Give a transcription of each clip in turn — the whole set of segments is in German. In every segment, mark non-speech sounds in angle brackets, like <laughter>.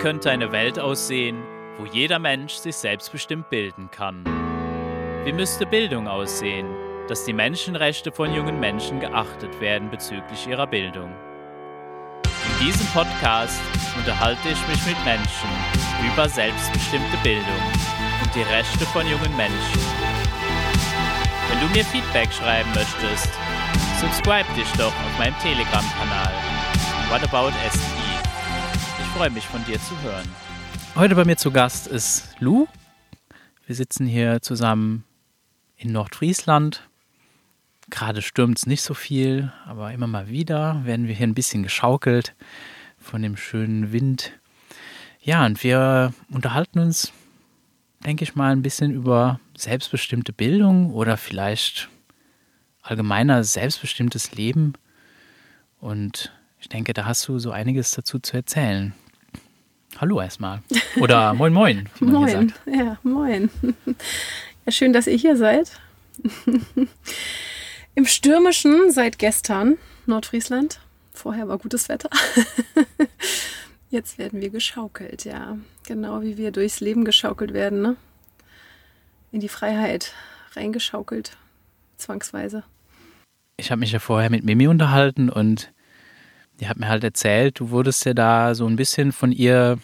könnte eine Welt aussehen, wo jeder Mensch sich selbstbestimmt bilden kann? Wie müsste Bildung aussehen, dass die Menschenrechte von jungen Menschen geachtet werden bezüglich ihrer Bildung? In diesem Podcast unterhalte ich mich mit Menschen über selbstbestimmte Bildung und die Rechte von jungen Menschen. Wenn du mir Feedback schreiben möchtest, subscribe dich doch auf meinem Telegram-Kanal What About SI. Freue mich von dir zu hören. Heute bei mir zu Gast ist Lou. Wir sitzen hier zusammen in Nordfriesland. Gerade stürmt es nicht so viel, aber immer mal wieder werden wir hier ein bisschen geschaukelt von dem schönen Wind. Ja, und wir unterhalten uns, denke ich mal, ein bisschen über selbstbestimmte Bildung oder vielleicht allgemeiner selbstbestimmtes Leben. Und ich denke, da hast du so einiges dazu zu erzählen. Hallo erstmal. Oder <laughs> moin moin. moin, ja, moin. <laughs> Ja, schön, dass ihr hier seid. <laughs> Im Stürmischen seit gestern Nordfriesland. Vorher war gutes Wetter. Jetzt werden wir geschaukelt, ja. Genau wie wir durchs Leben geschaukelt werden, ne? In die Freiheit reingeschaukelt, zwangsweise. Ich habe mich ja vorher mit Mimi unterhalten und die hat mir halt erzählt, du wurdest ja da so ein bisschen von ihr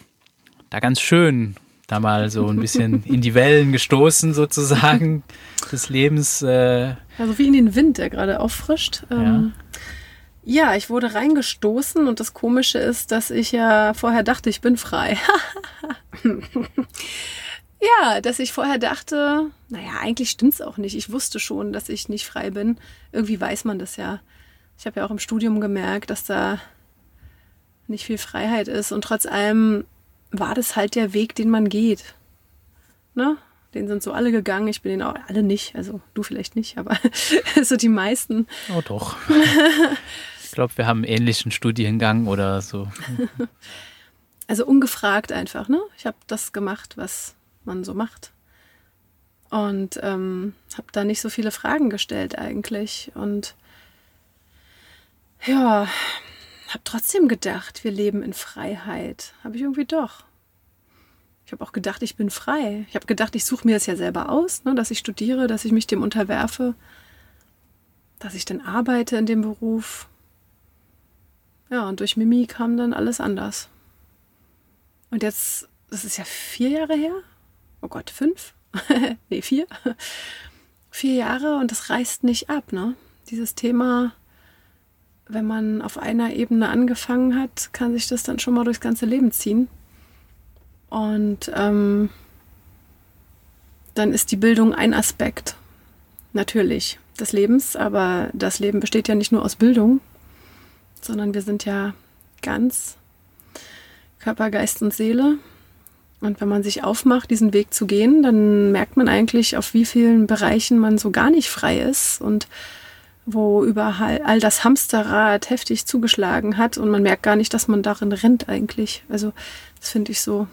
da ganz schön da mal so ein bisschen <laughs> in die Wellen gestoßen sozusagen des Lebens. Äh. Also wie in den Wind, der gerade auffrischt. Ähm, ja. ja, ich wurde reingestoßen und das Komische ist, dass ich ja vorher dachte, ich bin frei. <laughs> ja, dass ich vorher dachte, naja, eigentlich stimmt es auch nicht. Ich wusste schon, dass ich nicht frei bin. Irgendwie weiß man das ja. Ich habe ja auch im Studium gemerkt, dass da nicht viel Freiheit ist und trotz allem war das halt der Weg, den man geht. Ne? Den sind so alle gegangen. Ich bin den auch alle nicht. Also du vielleicht nicht, aber <laughs> so die meisten. Oh doch. <laughs> ich glaube, wir haben einen ähnlichen Studiengang oder so. <laughs> Also ungefragt einfach, ne? Ich habe das gemacht, was man so macht. Und ähm, habe da nicht so viele Fragen gestellt eigentlich. Und ja, habe trotzdem gedacht, wir leben in Freiheit. Habe ich irgendwie doch. Ich habe auch gedacht, ich bin frei. Ich habe gedacht, ich suche mir das ja selber aus, ne, dass ich studiere, dass ich mich dem unterwerfe, dass ich dann arbeite in dem Beruf. Ja, und durch Mimi kam dann alles anders. Und jetzt, das ist ja vier Jahre her. Oh Gott, fünf? <laughs> nee, vier. vier Jahre und das reißt nicht ab, ne? Dieses Thema wenn man auf einer Ebene angefangen hat, kann sich das dann schon mal durchs ganze Leben ziehen. Und ähm, dann ist die Bildung ein Aspekt, natürlich, des Lebens. Aber das Leben besteht ja nicht nur aus Bildung, sondern wir sind ja ganz Körper, Geist und Seele. Und wenn man sich aufmacht, diesen Weg zu gehen, dann merkt man eigentlich, auf wie vielen Bereichen man so gar nicht frei ist und wo überall all das Hamsterrad heftig zugeschlagen hat und man merkt gar nicht, dass man darin rennt eigentlich. Also das finde ich so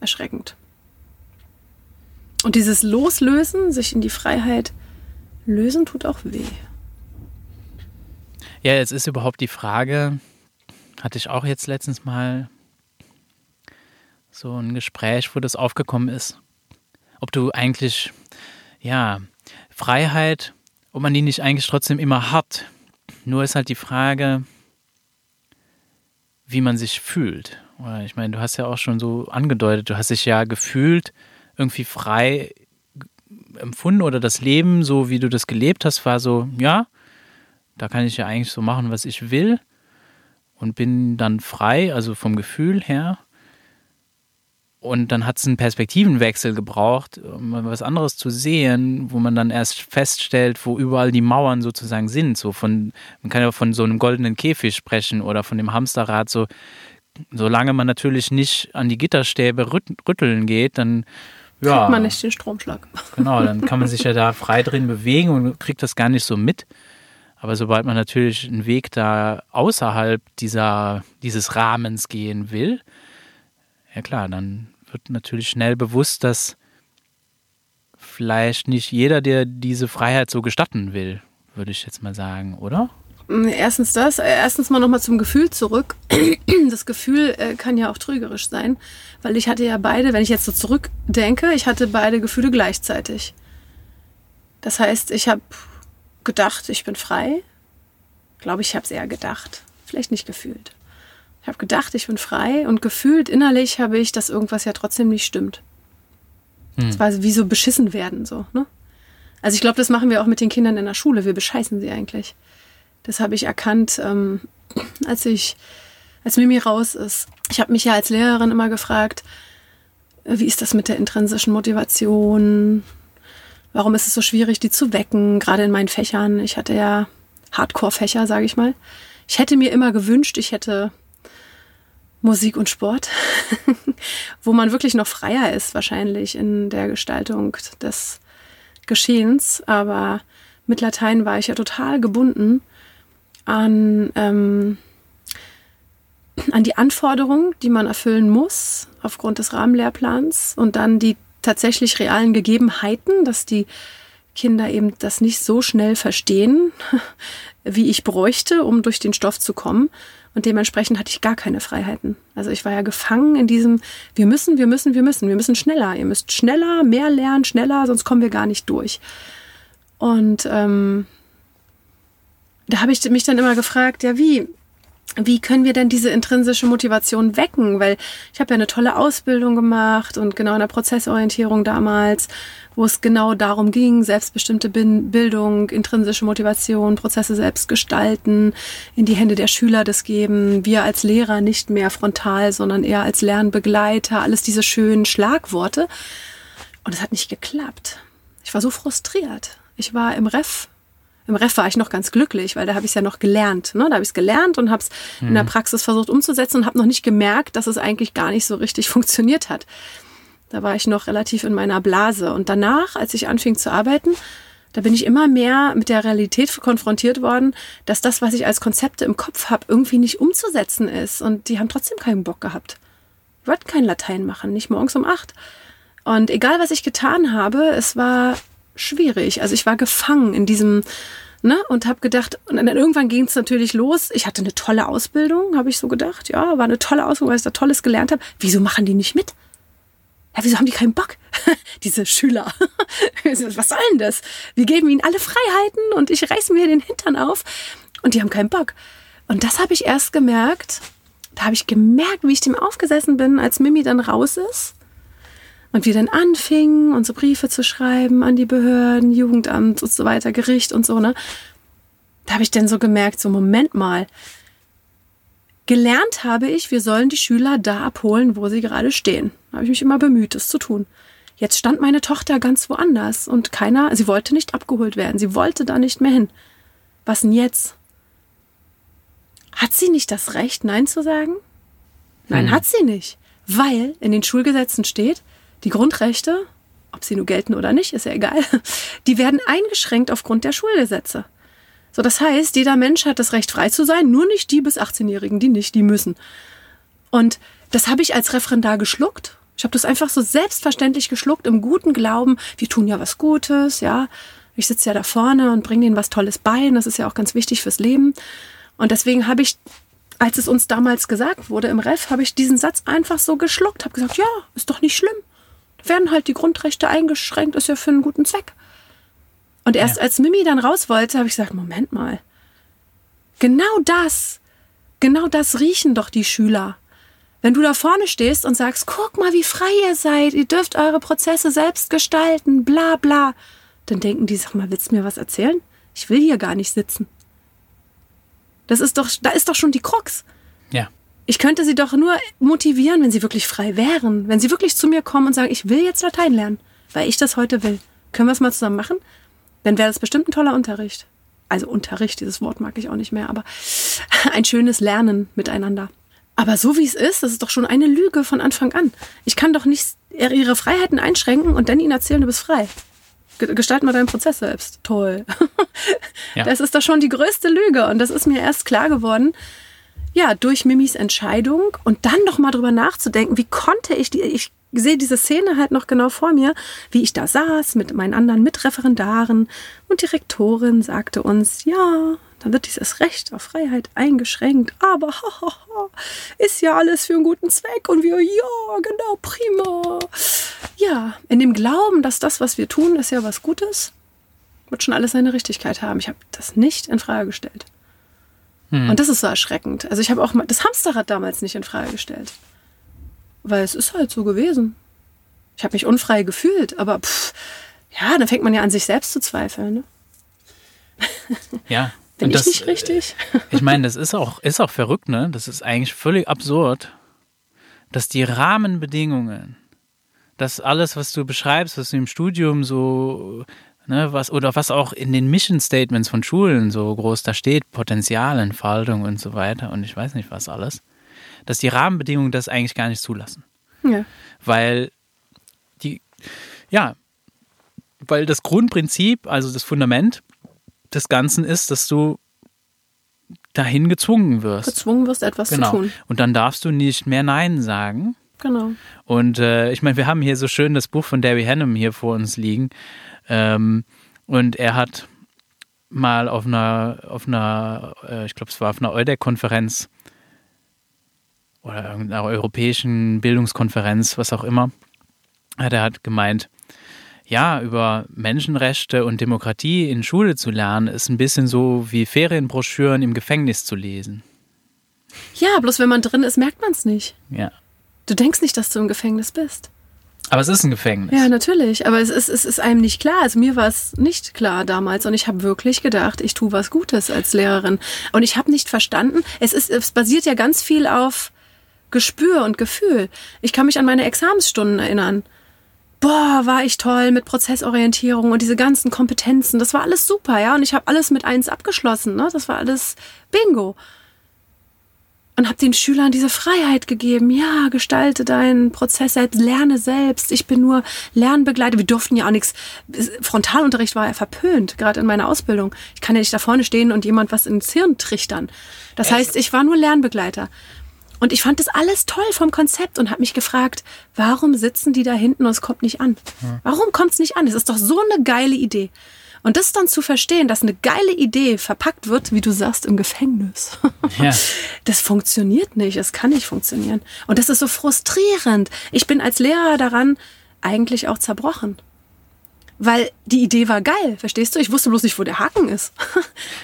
erschreckend. Und dieses Loslösen, sich in die Freiheit lösen, tut auch weh. Ja, jetzt ist überhaupt die Frage, hatte ich auch jetzt letztens mal so ein Gespräch, wo das aufgekommen ist, ob du eigentlich, ja, Freiheit ob man die nicht eigentlich trotzdem immer hat. Nur ist halt die Frage, wie man sich fühlt. Ich meine, du hast ja auch schon so angedeutet, du hast dich ja gefühlt irgendwie frei empfunden oder das Leben, so wie du das gelebt hast, war so, ja, da kann ich ja eigentlich so machen, was ich will und bin dann frei, also vom Gefühl her. Und dann hat es einen Perspektivenwechsel gebraucht, um was anderes zu sehen, wo man dann erst feststellt, wo überall die Mauern sozusagen sind. So von, man kann ja von so einem goldenen Käfig sprechen oder von dem Hamsterrad. So, solange man natürlich nicht an die Gitterstäbe rütteln geht, dann ja, kriegt man nicht den Stromschlag. Genau, dann kann man <laughs> sich ja da frei drin bewegen und kriegt das gar nicht so mit. Aber sobald man natürlich einen Weg da außerhalb dieser, dieses Rahmens gehen will, ja klar, dann wird natürlich schnell bewusst, dass vielleicht nicht jeder, der diese Freiheit so gestatten will, würde ich jetzt mal sagen, oder? Erstens das, erstens mal nochmal zum Gefühl zurück. <clears throat> Das Gefühl äh, kann ja auch trügerisch sein, weil ich hatte ja beide, wenn ich jetzt so zurückdenke, ich hatte beide Gefühle gleichzeitig. Das heißt, ich habe gedacht, ich bin frei. Glaube ich, habe es eher gedacht, vielleicht nicht gefühlt. Ich habe gedacht, ich bin frei und gefühlt innerlich habe ich, dass irgendwas ja trotzdem nicht stimmt. Es hm. war wie so beschissen werden so. Ne? Also ich glaube, das machen wir auch mit den Kindern in der Schule. Wir bescheißen sie eigentlich. Das habe ich erkannt, ähm, als ich, als Mimi raus ist. Ich habe mich ja als Lehrerin immer gefragt, wie ist das mit der intrinsischen Motivation? Warum ist es so schwierig, die zu wecken? Gerade in meinen Fächern. Ich hatte ja Hardcore-Fächer, sage ich mal. Ich hätte mir immer gewünscht, ich hätte Musik und Sport, <laughs> wo man wirklich noch freier ist, wahrscheinlich in der Gestaltung des Geschehens. Aber mit Latein war ich ja total gebunden an, ähm, an die Anforderungen, die man erfüllen muss aufgrund des Rahmenlehrplans und dann die tatsächlich realen Gegebenheiten, dass die Kinder eben das nicht so schnell verstehen, <laughs> wie ich bräuchte, um durch den Stoff zu kommen. Und dementsprechend hatte ich gar keine Freiheiten. Also ich war ja gefangen in diesem, wir müssen, wir müssen, wir müssen, wir müssen schneller. Ihr müsst schneller, mehr lernen, schneller, sonst kommen wir gar nicht durch. Und ähm, da habe ich mich dann immer gefragt, ja, wie, wie können wir denn diese intrinsische Motivation wecken? Weil ich habe ja eine tolle Ausbildung gemacht und genau in der Prozessorientierung damals, wo es genau darum ging, selbstbestimmte Bildung, intrinsische Motivation, Prozesse selbst gestalten, in die Hände der Schüler das geben, wir als Lehrer nicht mehr frontal, sondern eher als Lernbegleiter, alles diese schönen Schlagworte. Und es hat nicht geklappt. Ich war so frustriert. Ich war im Ref im Ref war ich noch ganz glücklich, weil da habe ich es ja noch gelernt. Ne? Da habe ich es gelernt und habe es mhm. in der mhm. Praxis versucht umzusetzen und habe noch nicht gemerkt, dass es eigentlich gar nicht so richtig funktioniert hat. Da war ich noch relativ in meiner Blase. Und danach, als ich anfing zu arbeiten, da bin ich immer mehr mit der Realität konfrontiert worden, dass das, was ich als Konzepte im Kopf habe, irgendwie nicht umzusetzen ist. Und die haben trotzdem keinen Bock gehabt. Ich wollte kein Latein machen, nicht morgens um acht. Und egal, was ich getan habe, es war schwierig. Also ich war gefangen in diesem, ne, und habe gedacht, und dann irgendwann ging es natürlich los. Ich hatte eine tolle Ausbildung, habe ich so gedacht. Ja, war eine tolle Ausbildung, weil ich da Tolles gelernt habe. Wieso machen die nicht mit? Ja, wieso haben die keinen Bock? <laughs> Diese Schüler. <laughs> Was soll denn das? Wir geben ihnen alle Freiheiten und ich reiß mir den Hintern auf und die haben keinen Bock. Und das habe ich erst gemerkt. Da habe ich gemerkt, wie ich dem aufgesessen bin, als Mimi dann raus ist und wir dann anfingen, unsere Briefe zu schreiben an die Behörden, Jugendamt und so weiter, Gericht und so, ne? Da habe ich dann so gemerkt, so Moment mal. Gelernt habe ich, wir sollen die Schüler da abholen, wo sie gerade stehen. Da habe ich mich immer bemüht, das zu tun. Jetzt stand meine Tochter ganz woanders und keiner, sie wollte nicht abgeholt werden, sie wollte da nicht mehr hin. Was denn jetzt? Hat sie nicht das Recht, Nein zu sagen? Nein, hm. hat sie nicht. Weil in den Schulgesetzen steht, die Grundrechte, ob sie nur gelten oder nicht, ist ja egal, <laughs> die werden eingeschränkt aufgrund der Schulgesetze. So, das heißt, jeder Mensch hat das Recht, frei zu sein, nur nicht die bis 18-Jährigen, die nicht, die müssen. Und das habe ich als Referendar geschluckt. Ich habe das einfach so selbstverständlich geschluckt, im guten Glauben, wir tun ja was Gutes, ja. Ich sitze ja da vorne und bringe denen was Tolles bei. Und das ist ja auch ganz wichtig fürs Leben. Und deswegen habe ich, als es uns damals gesagt wurde im Ref, habe ich diesen Satz einfach so geschluckt, habe gesagt, ja, ist doch nicht schlimm werden halt die Grundrechte eingeschränkt, ist ja für einen guten Zweck. Und erst ja. als Mimi dann raus wollte, habe ich gesagt, Moment mal. Genau das, genau das riechen doch die Schüler. Wenn du da vorne stehst und sagst, guck mal, wie frei ihr seid, ihr dürft eure Prozesse selbst gestalten, bla bla, dann denken die, sag mal, willst du mir was erzählen? Ich will hier gar nicht sitzen. Das ist doch, da ist doch schon die Krux. Ich könnte sie doch nur motivieren, wenn sie wirklich frei wären. Wenn sie wirklich zu mir kommen und sagen, ich will jetzt Latein lernen, weil ich das heute will. Können wir es mal zusammen machen? Dann wäre das bestimmt ein toller Unterricht. Also Unterricht, dieses Wort mag ich auch nicht mehr, aber <laughs> ein schönes Lernen miteinander. Aber so wie es ist, das ist doch schon eine Lüge von Anfang an. Ich kann doch nicht ihre Freiheiten einschränken und dann ihnen erzählen, du bist frei. Gestalt mal deinen Prozess selbst. Toll. <laughs> Ja. Das ist doch schon die größte Lüge. Und das ist mir erst klar geworden, ja, durch Mimis Entscheidung und dann noch mal drüber nachzudenken, wie konnte ich die, ich sehe diese Szene halt noch genau vor mir, wie ich da saß mit meinen anderen Mitreferendaren und die Rektorin sagte uns, ja, dann wird dieses Recht auf Freiheit eingeschränkt. Aber <laughs> hahaha, ist ja alles für einen guten Zweck und wir, ja, genau, prima. Ja, in dem Glauben, dass das, was wir tun, ist ja was Gutes, wird schon alles seine Richtigkeit haben. Ich habe das nicht in Frage gestellt. Hm. Und das ist so erschreckend. Also ich habe auch mal das Hamsterrad damals nicht in Frage gestellt. Weil es ist halt so gewesen. Ich habe mich unfrei gefühlt, aber pff, ja, dann fängt man ja an, sich selbst zu zweifeln. Ne? <laughs> Ja. <laughs> Bin das, ich nicht richtig? Ich meine, das ist auch, ist auch verrückt, ne? Das ist eigentlich völlig absurd, dass die Rahmenbedingungen, dass alles, was du beschreibst, was du im Studium so, ne, was, oder was auch in den Mission Statements von Schulen so groß da steht, Potenzialentfaltung und so weiter und ich weiß nicht was alles, dass die Rahmenbedingungen das eigentlich gar nicht zulassen. Ja. Weil die, ja, weil das Grundprinzip, also das Fundament, des Ganzen ist, dass du dahin gezwungen wirst. Gezwungen wirst, etwas genau. zu tun. Und dann darfst du nicht mehr Nein sagen. Genau. Und äh, ich meine, wir haben hier so schön das Buch von Derry Hannum hier vor uns liegen. Ähm, und er hat mal auf einer, auf einer, äh, ich glaube, es war auf einer EUDEC-Konferenz oder irgendeiner europäischen Bildungskonferenz, was auch immer, hat er hat gemeint, ja, über Menschenrechte und Demokratie in Schule zu lernen, ist ein bisschen so wie Ferienbroschüren im Gefängnis zu lesen. Ja, bloß wenn man drin ist, merkt man es nicht. Ja. Du denkst nicht, dass du im Gefängnis bist. Aber es ist ein Gefängnis. Ja, natürlich. Aber es ist, es ist einem nicht klar. Also mir war es nicht klar damals. Und ich habe wirklich gedacht, ich tue was Gutes als Lehrerin. Und ich habe nicht verstanden, es, ist, es basiert ja ganz viel auf Gespür und Gefühl. Ich kann mich an meine Examensstunden erinnern boah, war ich toll mit Prozessorientierung und diese ganzen Kompetenzen. Das war alles super, ja. Und ich habe alles mit eins abgeschlossen, ne? Das war alles Bingo. Und habe den Schülern diese Freiheit gegeben. Ja, gestalte deinen Prozess selbst, lerne selbst. Ich bin nur Lernbegleiter. Wir durften ja auch nichts. Frontalunterricht war ja verpönt, gerade in meiner Ausbildung. Ich kann ja nicht da vorne stehen und jemand was ins Hirn trichtern. Das heißt, ich war nur Lernbegleiter. Und ich fand das alles toll vom Konzept und habe mich gefragt, warum sitzen die da hinten und es kommt nicht an? Warum kommt es nicht an? Es ist doch so eine geile Idee. Und das dann zu verstehen, dass eine geile Idee verpackt wird, wie du sagst, im Gefängnis. Ja. <laughs> Das funktioniert nicht, es kann nicht funktionieren. Und das ist so frustrierend. Ich bin als Lehrer daran eigentlich auch zerbrochen. Weil die Idee war geil, verstehst du? Ich wusste bloß nicht, wo der Haken ist.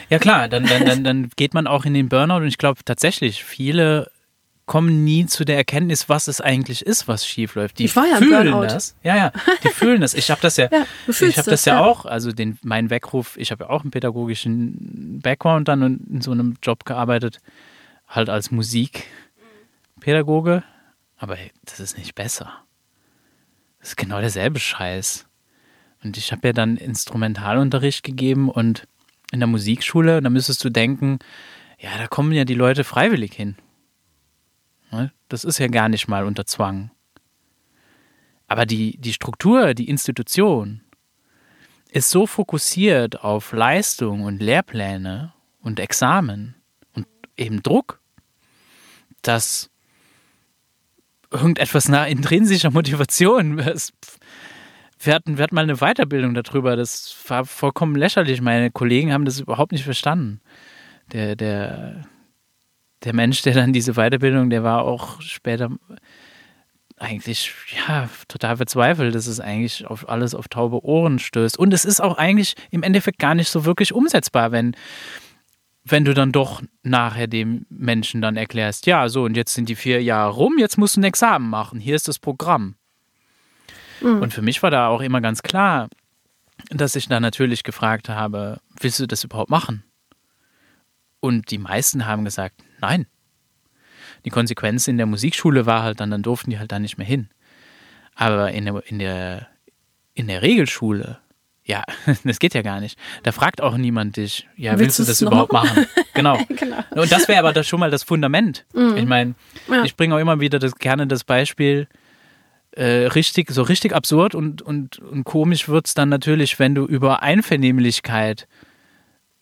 Ja klar, dann, dann, dann, <laughs> dann geht man auch in den Burnout und ich glaube tatsächlich, viele kommen nie zu der Erkenntnis, was es eigentlich ist, was schief läuft. Die ich war ja fühlen das. Ja, ja, die fühlen das. Ich habe das ja, <laughs> ja ich habe das ja, ja, auch, also den mein Weckruf, ich habe ja auch einen pädagogischen Background dann und in so einem Job gearbeitet, halt als Musikpädagoge, aber hey, das ist nicht besser. Das ist genau derselbe Scheiß. Und ich habe ja dann Instrumentalunterricht gegeben und in der Musikschule, da müsstest du denken, ja, da kommen ja die Leute freiwillig hin. Ne? Das ist ja gar nicht mal unter Zwang. Aber die, die Struktur, die Institution ist so fokussiert auf Leistung und Lehrpläne und Examen und eben Druck, dass irgendetwas nach intrinsischer Motivation. <laughs> Wir hatten, wir hatten mal eine Weiterbildung darüber, das war vollkommen lächerlich. Meine Kollegen haben das überhaupt nicht verstanden. Der, der, der Mensch, der dann diese Weiterbildung, der war auch später eigentlich ja total verzweifelt, dass es eigentlich auf alles auf taube Ohren stößt. Und es ist auch eigentlich im Endeffekt gar nicht so wirklich umsetzbar, wenn, wenn du dann doch nachher dem Menschen dann erklärst, ja, so und jetzt sind die vier Jahre rum, jetzt musst du ein Examen machen, hier ist das Programm. Mhm. Und für mich war da auch immer ganz klar, dass ich dann natürlich gefragt habe, willst du das überhaupt machen? Und die meisten haben gesagt, nein. Die Konsequenz in der Musikschule war halt dann, dann durften die halt da nicht mehr hin. Aber in der, in der, in der Regelschule, ja, <laughs> das geht ja gar nicht. Da fragt auch niemand dich, ja, willst, willst du das überhaupt machen? <laughs> Genau. genau. Und das wäre aber das schon mal das Fundament. Mhm. Ich meine, ja. ich bringe auch immer wieder das, gerne das Beispiel, äh, richtig, so richtig absurd und, und, und komisch wird es dann natürlich, wenn du über Einvernehmlichkeit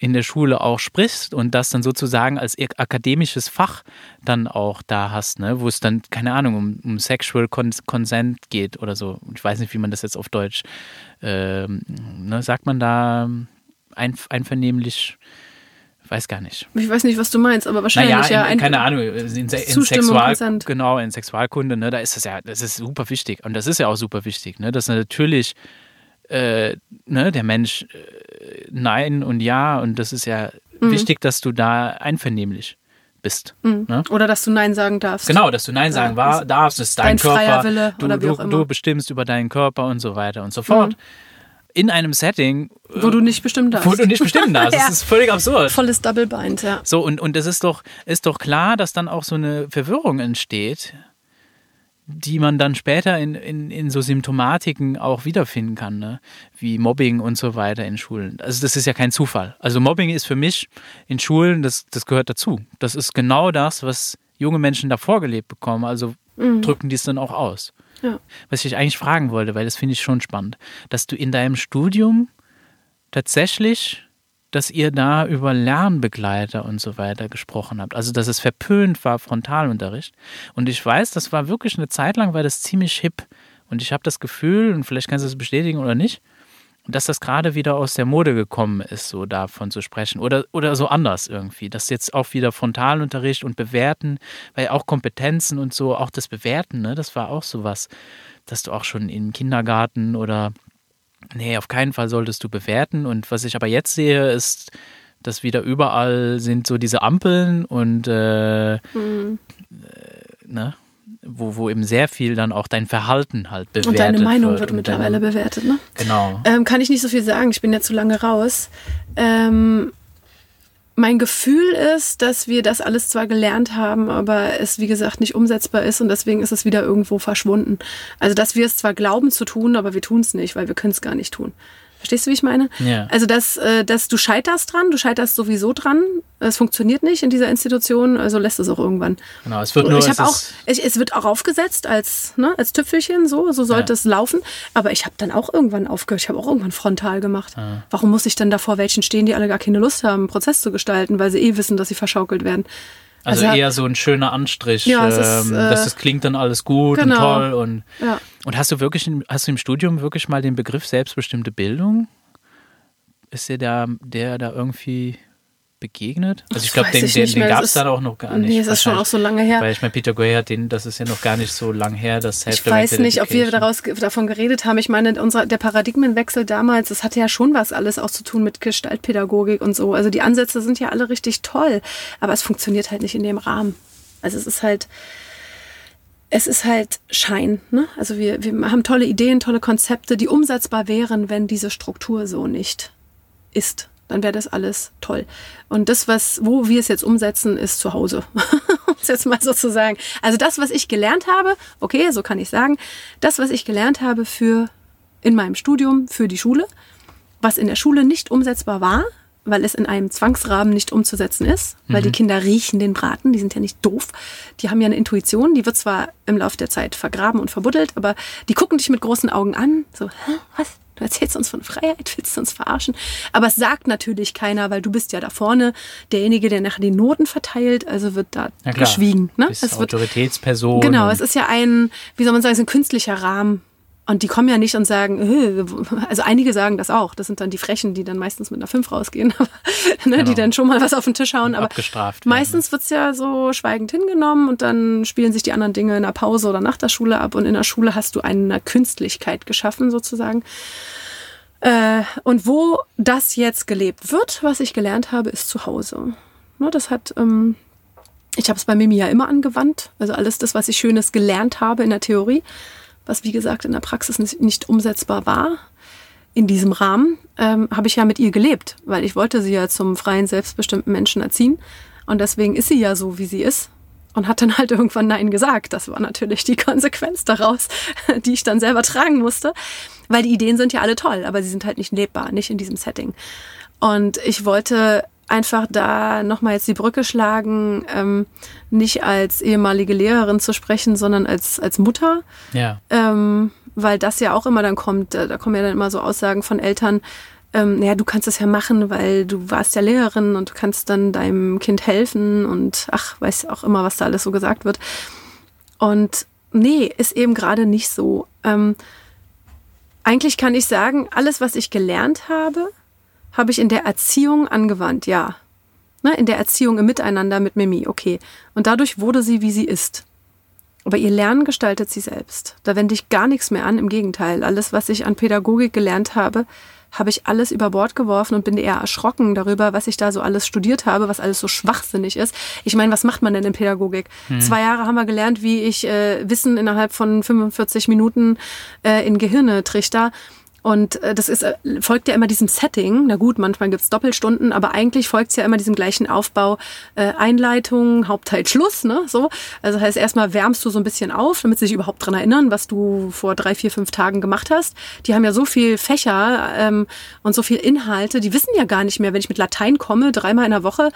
in der Schule auch sprichst und das dann sozusagen als akademisches Fach dann auch da hast, ne? wo es dann, keine Ahnung, um, um Sexual Consent geht oder so. Ich weiß nicht, wie man das jetzt auf Deutsch, äh, ne? sagt man da ein, einvernehmlich, weiß gar nicht. Ich weiß nicht, was du meinst, aber wahrscheinlich naja, ja in, ein keine Ahnung, in, in Sexual, genau, in Sexualkunde, ne, da ist das ja, das ist super wichtig. Und das ist ja auch super wichtig, ne, dass natürlich äh, ne, der Mensch äh, Nein und Ja und das ist ja mhm. wichtig, dass du da einvernehmlich bist. Mhm. Ne? Oder dass du Nein sagen darfst. Genau, dass du Nein sagen ja, darfst, ist dein, dein Körper. Wille du, oder wie auch immer. du bestimmst über deinen Körper und so weiter und so fort. Mhm. In einem Setting, wo du nicht bestimmen darfst. Wo du nicht bestimmen <laughs> darfst. ja. Das ist völlig absurd. Volles Double Bind, ja. So, und, und es ist doch, ist doch klar, dass dann auch so eine Verwirrung entsteht die man dann später in, in, in so Symptomatiken auch wiederfinden kann, ne? wie Mobbing und so weiter in Schulen. Also das ist ja kein Zufall. Also Mobbing ist für mich in Schulen, das, das gehört dazu. Das ist genau das, was junge Menschen da vorgelebt bekommen. Also mhm. drücken die es dann auch aus. Ja. Was ich eigentlich fragen wollte, weil das finde ich schon spannend, dass du in deinem Studium tatsächlich dass ihr da über Lernbegleiter und so weiter gesprochen habt. Also, dass es verpönt war, Frontalunterricht. Und ich weiß, das war wirklich eine Zeit lang, war das ziemlich hip. Und ich habe das Gefühl, und vielleicht kannst du es bestätigen oder nicht, dass das gerade wieder aus der Mode gekommen ist, so davon zu sprechen. Oder, oder so anders irgendwie. Dass jetzt auch wieder Frontalunterricht und Bewerten, weil auch Kompetenzen und so, auch das Bewerten, ne, das war auch sowas, dass du auch schon im Kindergarten oder Nee, auf keinen Fall solltest du bewerten. Und was ich aber jetzt sehe, ist, dass wieder überall sind so diese Ampeln und äh, mhm. äh, ne? Wo, wo eben sehr viel dann auch dein Verhalten halt bewertet wird. Und deine Meinung wird, mittlerweile deine, bewertet, ne? Genau. Ähm, kann ich nicht so viel sagen, ich bin ja zu lange raus. Ähm, mein Gefühl ist, dass wir das alles zwar gelernt haben, aber es, wie gesagt, nicht umsetzbar ist und deswegen ist es wieder irgendwo verschwunden. Also, dass wir es zwar glauben zu tun, aber wir tun es nicht, weil wir können es gar nicht tun. Verstehst du, wie ich meine? Ja. Also, dass, äh, dass du scheiterst dran, du scheiterst sowieso dran. Es funktioniert nicht in dieser Institution, also lässt es auch irgendwann. Genau, es wird nur. Ich es, auch, ich, es wird auch aufgesetzt als, ne, als Tüpfelchen, so, so sollte ja. es laufen. Aber ich habe dann auch irgendwann aufgehört. Ich habe auch irgendwann frontal gemacht. Ja. Warum muss ich dann da vor welchen stehen, die alle gar keine Lust haben, einen Prozess zu gestalten, weil sie eh wissen, dass sie verschaukelt werden? Also, also, eher so ein schöner Anstrich, ja, ähm, ist, äh, dass das klingt dann alles gut genau. und toll. Und, ja. und hast du wirklich, hast du im Studium wirklich mal den Begriff selbstbestimmte Bildung? Ist dir da, der da irgendwie begegnet? Also ich glaube, den, den, den gab es dann auch noch gar nicht. Nee, das ist schon auch so lange her. Weil ich meine, Peter Goy hat den, das ist ja noch gar nicht so lange her, das Ich weiß nicht, ob wir daraus, davon geredet haben. Ich meine, unser, der Paradigmenwechsel damals, das hatte ja schon was alles auch zu tun mit Gestaltpädagogik und so. Also die Ansätze sind ja alle richtig toll, aber es funktioniert halt nicht in dem Rahmen. Also es ist halt, es ist halt Schein. Ne? Also wir, wir haben tolle Ideen, tolle Konzepte, die umsetzbar wären, wenn diese Struktur so nicht ist dann wäre das alles toll. Und das, was, wo wir es jetzt umsetzen, ist zu Hause. <laughs> um es jetzt mal so zu sagen. Also das, was ich gelernt habe, okay, so kann ich sagen, das, was ich gelernt habe für in meinem Studium für die Schule, was in der Schule nicht umsetzbar war, weil es in einem Zwangsrahmen nicht umzusetzen ist, weil mhm. die Kinder riechen den Braten, die sind ja nicht doof, die haben ja eine Intuition, die wird zwar im Laufe der Zeit vergraben und verbuddelt, aber die gucken dich mit großen Augen an, so, Hä, was? Du erzählst uns von Freiheit, willst du uns verarschen? Aber es sagt natürlich keiner, weil du bist ja da vorne derjenige, der nachher die Noten verteilt, also wird da geschwiegen. Ne? Bist es wird, Autoritätsperson. Genau, es ist ja ein, wie soll man sagen, ein künstlicher Rahmen. Und die kommen ja nicht und sagen, äh, also einige sagen das auch. Das sind dann die Frechen, die dann meistens mit einer 5 rausgehen, <laughs> ne, genau. die dann schon mal was auf den Tisch hauen. Aber Abgestraft meistens wird's ja so schweigend hingenommen und dann spielen sich die anderen Dinge in der Pause oder nach der Schule ab. Und in der Schule hast du eine Künstlichkeit geschaffen, sozusagen. Äh, und wo das jetzt gelebt wird, was ich gelernt habe, ist zu Hause. Ne, das hat, ähm, ich habe es bei Mimi ja immer angewandt. Also alles das, was ich Schönes gelernt habe in der Theorie was wie gesagt in der Praxis nicht umsetzbar war, in diesem Rahmen, ähm, habe ich ja mit ihr gelebt, weil ich wollte sie ja zum freien, selbstbestimmten Menschen erziehen. Und deswegen ist sie ja so, wie sie ist. Und hat dann halt irgendwann Nein gesagt. Das war natürlich die Konsequenz daraus, <laughs> die ich dann selber tragen musste. Weil die Ideen sind ja alle toll, aber sie sind halt nicht lebbar, nicht in diesem Setting. Und ich wollte einfach da nochmal jetzt die Brücke schlagen, ähm, nicht als ehemalige Lehrerin zu sprechen, sondern als, als Mutter. Ja. Ähm, weil das ja auch immer dann kommt, da, da kommen ja dann immer so Aussagen von Eltern, ähm, naja, du kannst das ja machen, weil du warst ja Lehrerin und du kannst dann deinem Kind helfen und ach, weiß auch immer, was da alles so gesagt wird. Und nee, ist eben gerade nicht so. Ähm, eigentlich kann ich sagen, alles, was ich gelernt habe, habe ich in der Erziehung angewandt, ja. Ne, in der Erziehung im Miteinander mit Mimi, okay. Und dadurch wurde sie, wie sie ist. Aber ihr Lernen gestaltet sie selbst. Da wende ich gar nichts mehr an, im Gegenteil. Alles, was ich an Pädagogik gelernt habe, habe ich alles über Bord geworfen und bin eher erschrocken darüber, was ich da so alles studiert habe, was alles so schwachsinnig ist. Ich meine, was macht man denn in Pädagogik? Hm. Zwei Jahre haben wir gelernt, wie ich äh, Wissen innerhalb von 45 Minuten äh, in Gehirne trichter. Und äh, das ist, äh, folgt ja immer diesem Setting. Na gut, manchmal gibt's Doppelstunden, aber eigentlich folgt's ja immer diesem gleichen Aufbau. Äh, Einleitung, Hauptteil, Schluss, ne? So. Also heißt erstmal wärmst du so ein bisschen auf, damit sie sich überhaupt dran erinnern, was du vor drei, vier, fünf Tagen gemacht hast. Die haben ja so viel Fächer ähm, und so viel Inhalte, die wissen ja gar nicht mehr, wenn ich mit Latein komme, dreimal in der Woche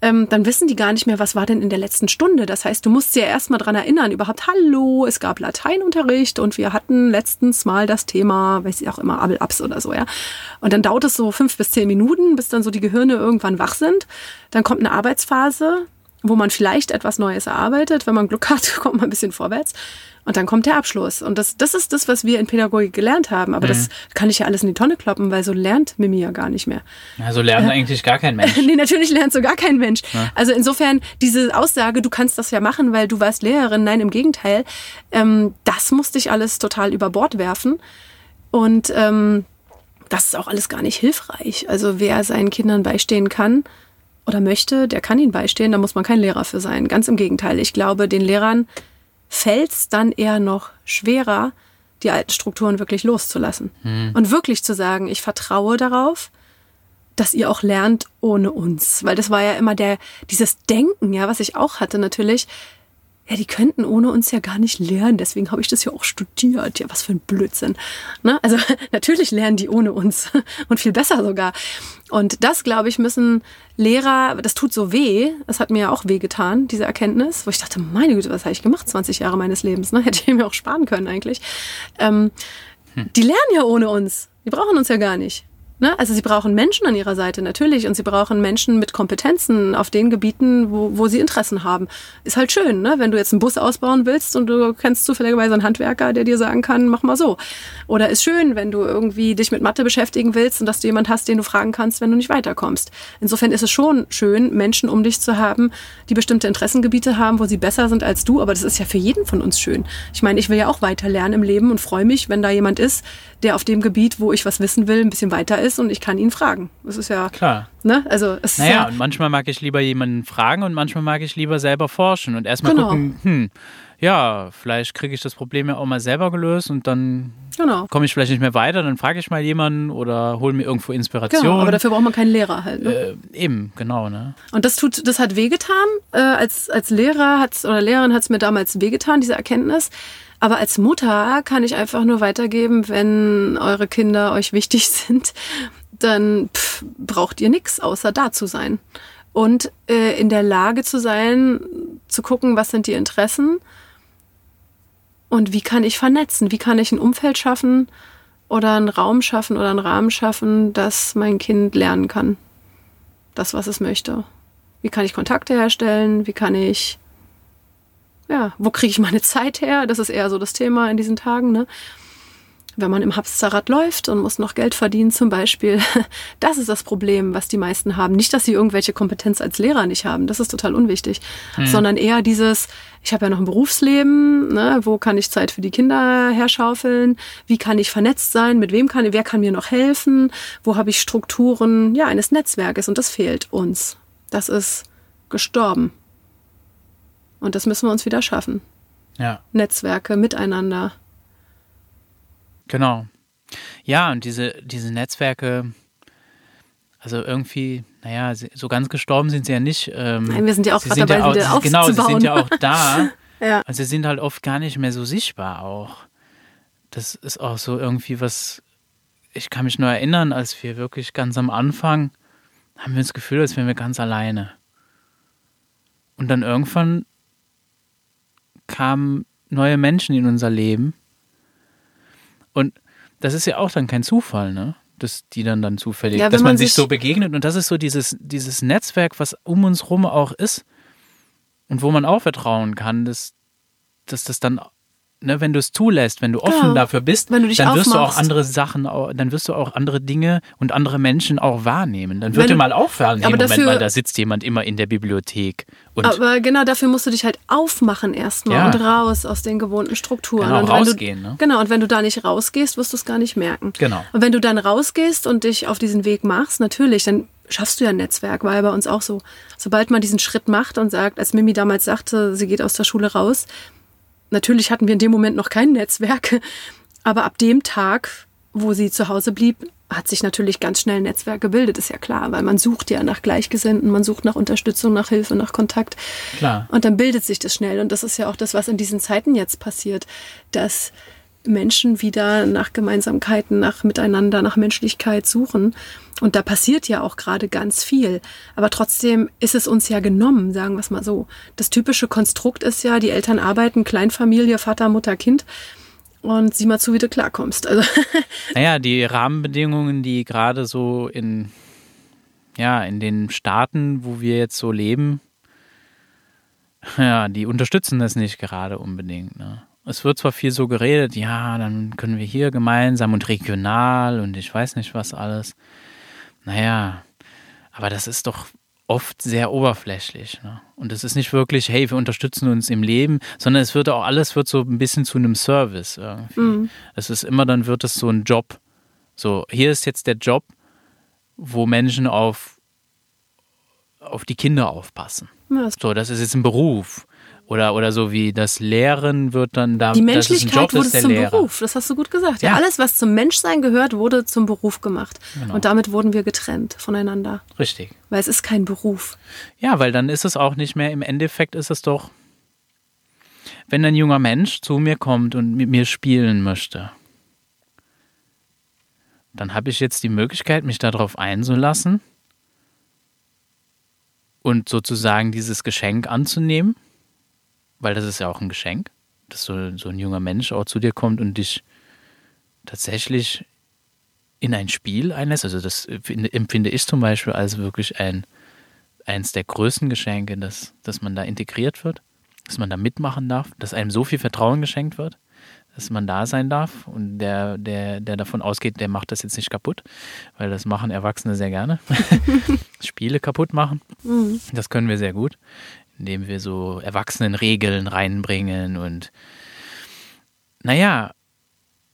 ähm, dann wissen die gar nicht mehr, was war denn in der letzten Stunde. Das heißt, du musst sie ja erstmal dran erinnern, überhaupt, hallo, es gab Lateinunterricht und wir hatten letztens mal das Thema, weiß ich auch immer, Abel Abs oder so, ja. Und dann dauert es so fünf bis zehn Minuten, bis dann so die Gehirne irgendwann wach sind. Dann kommt eine Arbeitsphase, wo man vielleicht etwas Neues erarbeitet. Wenn man Glück hat, <laughs> kommt man ein bisschen vorwärts. Und dann kommt der Abschluss. Und das, das ist das, was wir in Pädagogik gelernt haben. Aber mhm. das kann ich ja alles in die Tonne kloppen, weil so lernt Mimi ja gar nicht mehr. Ja, so lernt äh, eigentlich gar kein Mensch. <laughs> nee, natürlich lernt so gar kein Mensch. Ja. Also insofern, diese Aussage, du kannst das ja machen, weil du warst Lehrerin. Nein, im Gegenteil. Ähm, das musste ich alles total über Bord werfen. Und ähm, das ist auch alles gar nicht hilfreich. Also wer seinen Kindern beistehen kann, oder möchte, der kann ihnen beistehen, da muss man kein Lehrer für sein. Ganz im Gegenteil. Ich glaube, den Lehrern fällt es dann eher noch schwerer, die alten Strukturen wirklich loszulassen. Hm. Und wirklich zu sagen, ich vertraue darauf, dass ihr auch lernt ohne uns. Weil das war ja immer der, dieses Denken, ja, was ich auch hatte natürlich, ja, die könnten ohne uns ja gar nicht lernen. Deswegen habe ich das ja auch studiert. Ja, was für ein Blödsinn. Ne? Also <laughs> natürlich lernen die ohne uns <laughs> und viel besser sogar. Und das, glaube ich, müssen Lehrer, das tut so weh. Das hat mir ja auch weh getan, diese Erkenntnis, wo ich dachte, meine Güte, was habe ich gemacht? 20 Jahre meines Lebens. Ne? <laughs> Hätte ich mir auch sparen können eigentlich. Ähm, hm. Die lernen ja ohne uns. Die brauchen uns ja gar nicht. Ne? Also sie brauchen Menschen an ihrer Seite natürlich und sie brauchen Menschen mit Kompetenzen auf den Gebieten, wo, wo sie Interessen haben. Ist halt schön, ne? wenn du jetzt einen Bus ausbauen willst und du kennst zufälligerweise einen Handwerker, der dir sagen kann, mach mal so. Oder ist schön, wenn du irgendwie dich mit Mathe beschäftigen willst und dass du jemand hast, den du fragen kannst, wenn du nicht weiterkommst. Insofern ist es schon schön, Menschen um dich zu haben, die bestimmte Interessengebiete haben, wo sie besser sind als du. Aber das ist ja für jeden von uns schön. Ich meine, ich will ja auch weiter lernen im Leben und freue mich, wenn da jemand ist, der auf dem Gebiet, wo ich was wissen will, ein bisschen weiter ist und ich kann ihn fragen. Das ist ja klar. Ne? Also es naja, ja, und manchmal mag ich lieber jemanden fragen und manchmal mag ich lieber selber forschen und erstmal genau. gucken, hm, ja, vielleicht kriege ich das Problem ja auch mal selber gelöst und dann genau. komme ich vielleicht nicht mehr weiter, dann frage ich mal jemanden oder hole mir irgendwo Inspiration. Genau, aber dafür braucht man keinen Lehrer halt. Ne? Äh, eben, genau. Ne? Und das tut, das hat wehgetan. Äh, als, als Lehrer hat's, oder Lehrerin hat es mir damals wehgetan, diese Erkenntnis. Aber als Mutter kann ich einfach nur weitergeben, wenn eure Kinder euch wichtig <laughs> sind, dann pff, braucht ihr nichts, außer da zu sein. Und äh, in der Lage zu sein, zu gucken, was sind die Interessen und wie kann ich vernetzen, wie kann ich ein Umfeld schaffen oder einen Raum schaffen oder einen Rahmen schaffen, dass mein Kind lernen kann. Das, was es möchte. Wie kann ich Kontakte herstellen? Wie kann ich ja, wo kriege ich meine Zeit her? Das ist eher so das Thema in diesen Tagen, ne? Wenn man im Hamsterrad läuft und muss noch Geld verdienen zum Beispiel, <laughs> das ist das Problem, was die meisten haben. Nicht, dass sie irgendwelche Kompetenz als Lehrer nicht haben, das ist total unwichtig, mhm. sondern eher dieses, ich habe ja noch ein Berufsleben, ne? wo kann ich Zeit für die Kinder herschaufeln, wie kann ich vernetzt sein, mit wem kann, wer kann mir noch helfen, wo habe ich Strukturen ja, eines Netzwerkes und das fehlt uns. Das ist gestorben. Und das müssen wir uns wieder schaffen. Ja. Netzwerke miteinander. Genau. Ja, und diese, diese Netzwerke, also irgendwie, naja, so ganz gestorben sind sie ja nicht. Ähm, Nein, wir sind ja auch gerade dabei, ja wieder Genau, sie sind ja auch da. <laughs> ja. Und sie sind halt oft gar nicht mehr so sichtbar auch. Das ist auch so irgendwie was, ich kann mich nur erinnern, als wir wirklich ganz am Anfang haben wir das Gefühl, als wären wir ganz alleine. Und dann irgendwann kamen neue Menschen in unser Leben. Und das ist ja auch dann kein Zufall, ne? Dass die dann dann zufällig, ja, dass man, man sich so begegnet. Und das ist so dieses, dieses Netzwerk, was um uns rum auch ist und wo man auch vertrauen kann, dass, dass das dann ne, wenn du es zulässt, wenn du offen Genau. dafür bist, Wenn du dich dann wirst du auch andere Sachen, dann wirst du auch andere Dinge und andere Menschen auch wahrnehmen. Dann Wenn wird dir mal auffallen, aber Moment dafür- mal, da sitzt jemand immer in der Bibliothek. Aber genau dafür musst du dich halt aufmachen erstmal Ja. und raus aus den gewohnten Strukturen. Genau, und rausgehen, Du, ne? Genau, und wenn du da nicht rausgehst, wirst du es gar nicht merken. Genau. Und wenn du dann rausgehst und dich auf diesen Weg machst, natürlich, dann schaffst du ja ein Netzwerk, war ja bei uns auch so. Sobald man diesen Schritt macht und sagt, als Mimi damals sagte, sie geht aus der Schule raus, natürlich hatten wir in dem Moment noch kein Netzwerk, aber ab dem Tag, wo sie zu Hause blieb, hat sich natürlich ganz schnell ein Netzwerk gebildet, ist ja klar, weil man sucht ja nach Gleichgesinnten, man sucht nach Unterstützung, nach Hilfe, nach Kontakt. Klar. Und dann bildet sich das schnell. Und das ist ja auch das, was in diesen Zeiten jetzt passiert, dass Menschen wieder nach Gemeinsamkeiten, nach Miteinander, nach Menschlichkeit suchen. Und da passiert ja auch gerade ganz viel. Aber trotzdem ist es uns ja genommen, sagen wir es mal so. Das typische Konstrukt ist ja, die Eltern arbeiten, Kleinfamilie, Vater, Mutter, Kind. Und sieh mal zu, wie du klarkommst. Also, <laughs> Naja, die Rahmenbedingungen, die gerade so in, ja, in den Staaten, wo wir jetzt so leben, <laughs> ja, die unterstützen das nicht gerade unbedingt. Ne? Es wird zwar viel so geredet, ja, dann können wir hier gemeinsam und regional und ich weiß nicht was alles. Naja, aber das ist doch oft sehr oberflächlich. Ne? Und es ist nicht wirklich, hey, wir unterstützen uns im Leben, sondern es wird auch alles wird so ein bisschen zu einem Service irgendwie. Es ist immer, dann wird es so ein Job. So, hier ist jetzt der Job, wo Menschen auf, auf die Kinder aufpassen. ja, So, das ist jetzt ein Beruf. Oder, oder so wie das Lehren wird dann da. die das ist ein Menschlichkeit wurde ist der zum Lehrer. Beruf. Das hast du gut gesagt. Ja. Ja. alles, was zum Menschsein gehört, wurde zum Beruf gemacht. Genau. Und damit wurden wir getrennt voneinander. Richtig. Weil es ist kein Beruf. Ja, weil dann ist es auch nicht mehr, im Endeffekt ist es doch, wenn ein junger Mensch zu mir kommt und mit mir spielen möchte, dann habe ich jetzt die Möglichkeit, mich darauf einzulassen und sozusagen dieses Geschenk anzunehmen, weil das ist ja auch ein Geschenk, dass so, so ein junger Mensch auch zu dir kommt und dich tatsächlich in ein Spiel einlässt. Also das empfinde ich zum Beispiel als wirklich ein, eins der größten Geschenke, dass, dass man da integriert wird, dass man da mitmachen darf, dass einem so viel Vertrauen geschenkt wird, dass man da sein darf und der, der, der davon ausgeht, der macht das jetzt nicht kaputt, weil das machen Erwachsene sehr gerne. <laughs> Spiele kaputt machen. Das können wir sehr gut, indem wir so Erwachsenenregeln reinbringen und naja,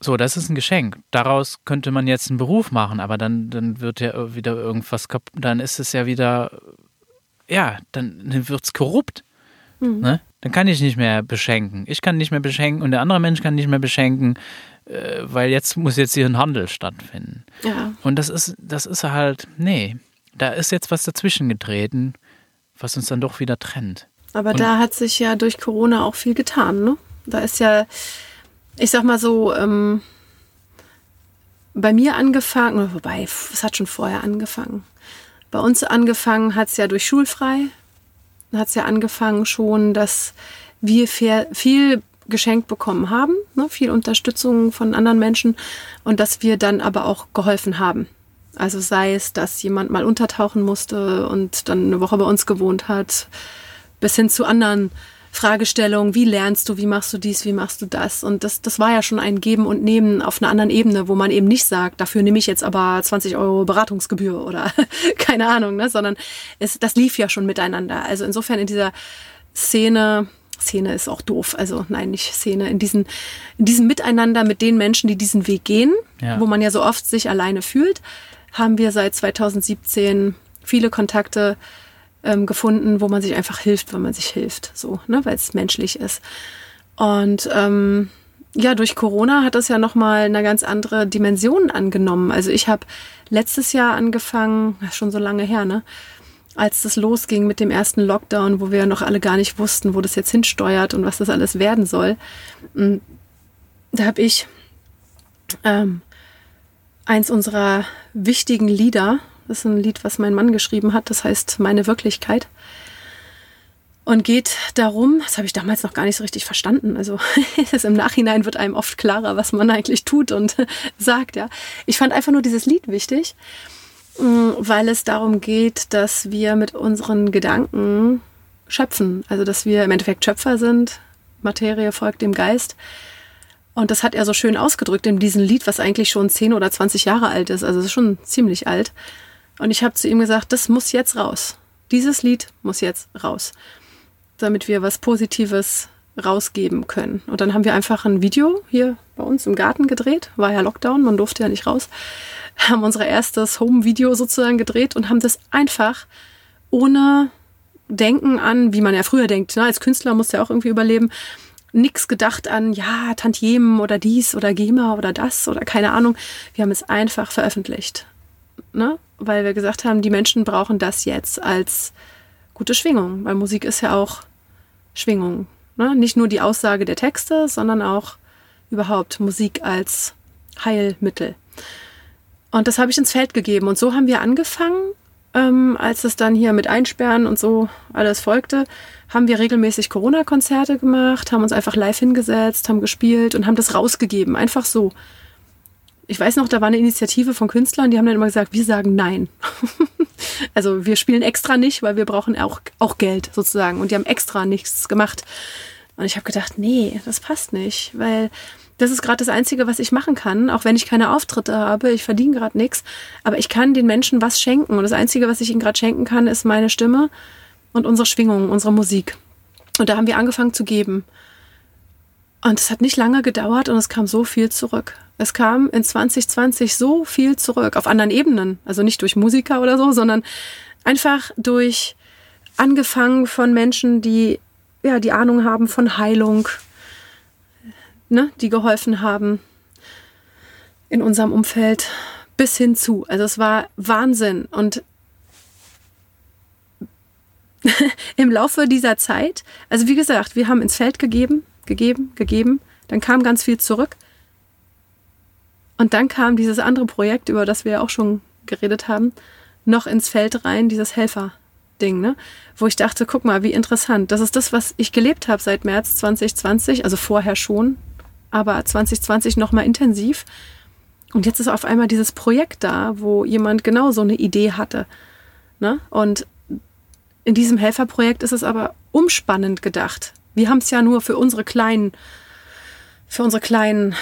so, das ist ein Geschenk. Daraus könnte man jetzt einen Beruf machen, aber dann, dann wird ja wieder irgendwas kaputt, dann ist es ja wieder, ja, dann wird es korrupt. Ne? Dann kann ich nicht mehr beschenken. Ich kann nicht mehr beschenken und der andere Mensch kann nicht mehr beschenken, äh, weil jetzt muss jetzt hier ein Handel stattfinden. Ja. Und das ist, das ist halt, nee, da ist jetzt was dazwischen getreten, was uns dann doch wieder trennt. Aber Und- da hat sich ja durch Corona auch viel getan, ne? Da ist ja, ich sag mal so, ähm, bei mir angefangen, wobei, es hat schon vorher angefangen. Bei uns angefangen hat es ja durch Schulfrei. Hat es ja angefangen schon, dass wir viel geschenkt bekommen haben, ne? viel Unterstützung von anderen Menschen und dass wir dann aber auch geholfen haben. Also sei es, dass jemand mal untertauchen musste und dann eine Woche bei uns gewohnt hat, bis hin zu anderen Fragestellungen, wie lernst du, wie machst du dies, wie machst du das? Und das, das war ja schon ein Geben und Nehmen auf einer anderen Ebene, wo man eben nicht sagt, dafür nehme ich jetzt aber 20 Euro Beratungsgebühr oder <laughs> keine Ahnung, ne? sondern es, das lief ja schon miteinander. Also insofern in dieser Szene, Szene ist auch doof, also nein, nicht Szene, in, diesen, in diesem Miteinander mit den Menschen, die diesen Weg gehen, Ja. wo man ja so oft sich alleine fühlt, haben wir seit 2017 viele Kontakte ähm, gefunden, wo man sich einfach hilft, wenn man sich hilft, so, ne, weil es menschlich ist. Und ähm, ja, durch Corona hat das ja nochmal eine ganz andere Dimension angenommen. Also ich habe letztes Jahr angefangen, schon so lange her, ne? Als das losging mit dem ersten Lockdown, wo wir noch alle gar nicht wussten, wo das jetzt hinsteuert und was das alles werden soll. Mm, Da habe ich ähm, eins unserer wichtigen Lieder, das ist ein Lied, was mein Mann geschrieben hat, das heißt Meine Wirklichkeit. Und geht darum, das habe ich damals noch gar nicht so richtig verstanden. Also <laughs> das im Nachhinein wird einem oft klarer, was man eigentlich tut und <laughs> sagt, ja. Ich fand einfach nur dieses Lied wichtig, mh, weil es darum geht, dass wir mit unseren Gedanken schöpfen. Also dass wir im Endeffekt Schöpfer sind, Materie folgt dem Geist Und das hat er so schön ausgedrückt in diesem Lied, was eigentlich schon 10 oder 20 Jahre alt ist. Also es ist schon ziemlich alt. Und ich habe zu ihm gesagt, das muss jetzt raus. Dieses Lied muss jetzt raus, damit wir was Positives rausgeben können. Und dann haben wir einfach ein Video hier bei uns im Garten gedreht. War ja Lockdown, man durfte ja nicht raus. Haben unser erstes Home-Video sozusagen gedreht und haben das einfach ohne Denken an, wie man ja früher denkt. Ne? Als Künstler muss ja auch irgendwie überleben. Nix gedacht an, ja, Tantiemen oder dies oder GEMA oder das oder keine Ahnung. Wir haben es einfach veröffentlicht. Ne? Weil wir gesagt haben, die Menschen brauchen das jetzt als gute Schwingung. Weil Musik ist ja auch Schwingung. Ne? Nicht nur die Aussage der Texte, sondern auch überhaupt Musik als Heilmittel. Und das habe ich ins Feld gegeben. Und so haben wir angefangen, ähm, als es dann hier mit Einsperren und so alles folgte, haben wir regelmäßig Corona-Konzerte gemacht, haben uns einfach live hingesetzt, haben gespielt und haben das rausgegeben. Einfach so. Ich weiß noch, da war eine Initiative von Künstlern, die haben dann immer gesagt, wir sagen nein. <laughs> also wir spielen extra nicht, weil wir brauchen auch, auch Geld sozusagen. Und die haben extra nichts gemacht. Und ich habe gedacht, nee, das passt nicht, weil das ist gerade das Einzige, was ich machen kann, auch wenn ich keine Auftritte habe. Ich verdiene gerade nichts, aber ich kann den Menschen was schenken. Und das Einzige, was ich ihnen gerade schenken kann, ist meine Stimme und unsere Schwingung, unsere Musik. Und da haben wir angefangen zu geben. Und es hat nicht lange gedauert und es kam so viel zurück. Es kam in 2020 so viel zurück, auf anderen Ebenen. Also nicht durch Musiker oder so, sondern einfach durch angefangen von Menschen, die ja die Ahnung haben von Heilung, ne, die geholfen haben in unserem Umfeld bis hin zu. Also es war Wahnsinn. Und <laughs> im Laufe dieser Zeit, also wie gesagt, wir haben ins Feld gegeben, gegeben, gegeben, dann kam ganz viel zurück. Und dann kam dieses andere Projekt, über das wir ja auch schon geredet haben, noch ins Feld rein, dieses Helfer-Ding, ne? Wo ich dachte, guck mal, wie interessant. Das ist das, was ich gelebt habe seit März 2020, also vorher schon, aber 2020 nochmal intensiv. Und jetzt ist auf einmal dieses Projekt da, wo jemand genau so eine Idee hatte. Ne? Und in diesem Helferprojekt ist es aber umspannend gedacht. Wir haben es ja nur für unsere kleinen, für unsere kleinen,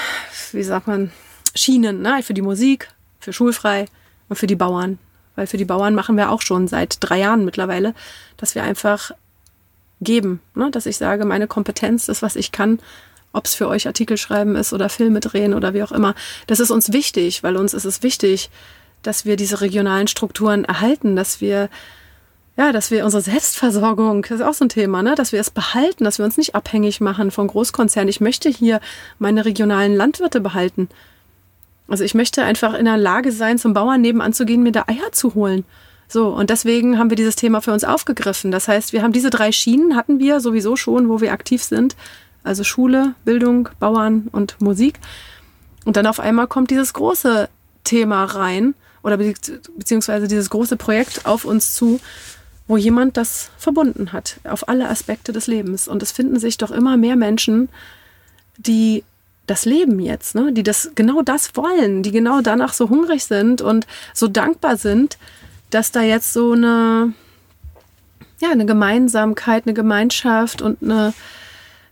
wie sagt man, Schienen, ne? für die Musik, für schulfrei und für die Bauern. Weil für die Bauern machen wir auch schon seit drei Jahren mittlerweile, dass wir einfach geben, ne? dass ich sage, meine Kompetenz, das, was ich kann, ob es für euch Artikel schreiben ist oder Filme drehen oder wie auch immer. Das ist uns wichtig, weil uns ist es wichtig, dass wir diese regionalen Strukturen erhalten, dass wir ja, dass wir unsere Selbstversorgung, das ist auch so ein Thema, ne? dass wir es behalten, dass wir uns nicht abhängig machen von Großkonzernen. Ich möchte hier meine regionalen Landwirte behalten. Also ich möchte einfach in der Lage sein, zum Bauern nebenan zu gehen, mir da Eier zu holen. So, und deswegen haben wir dieses Thema für uns aufgegriffen. Das heißt, wir haben diese drei Schienen, hatten wir sowieso schon, wo wir aktiv sind also Schule, Bildung, Bauern und Musik. Und dann auf einmal kommt dieses große Thema rein oder beziehungsweise dieses große Projekt auf uns zu, wo jemand das verbunden hat auf alle Aspekte des Lebens. Und es finden sich doch immer mehr Menschen, die das Leben jetzt, ne? die das genau das wollen, die genau danach so hungrig sind und so dankbar sind, dass da jetzt so eine ja eine Gemeinsamkeit, eine Gemeinschaft und eine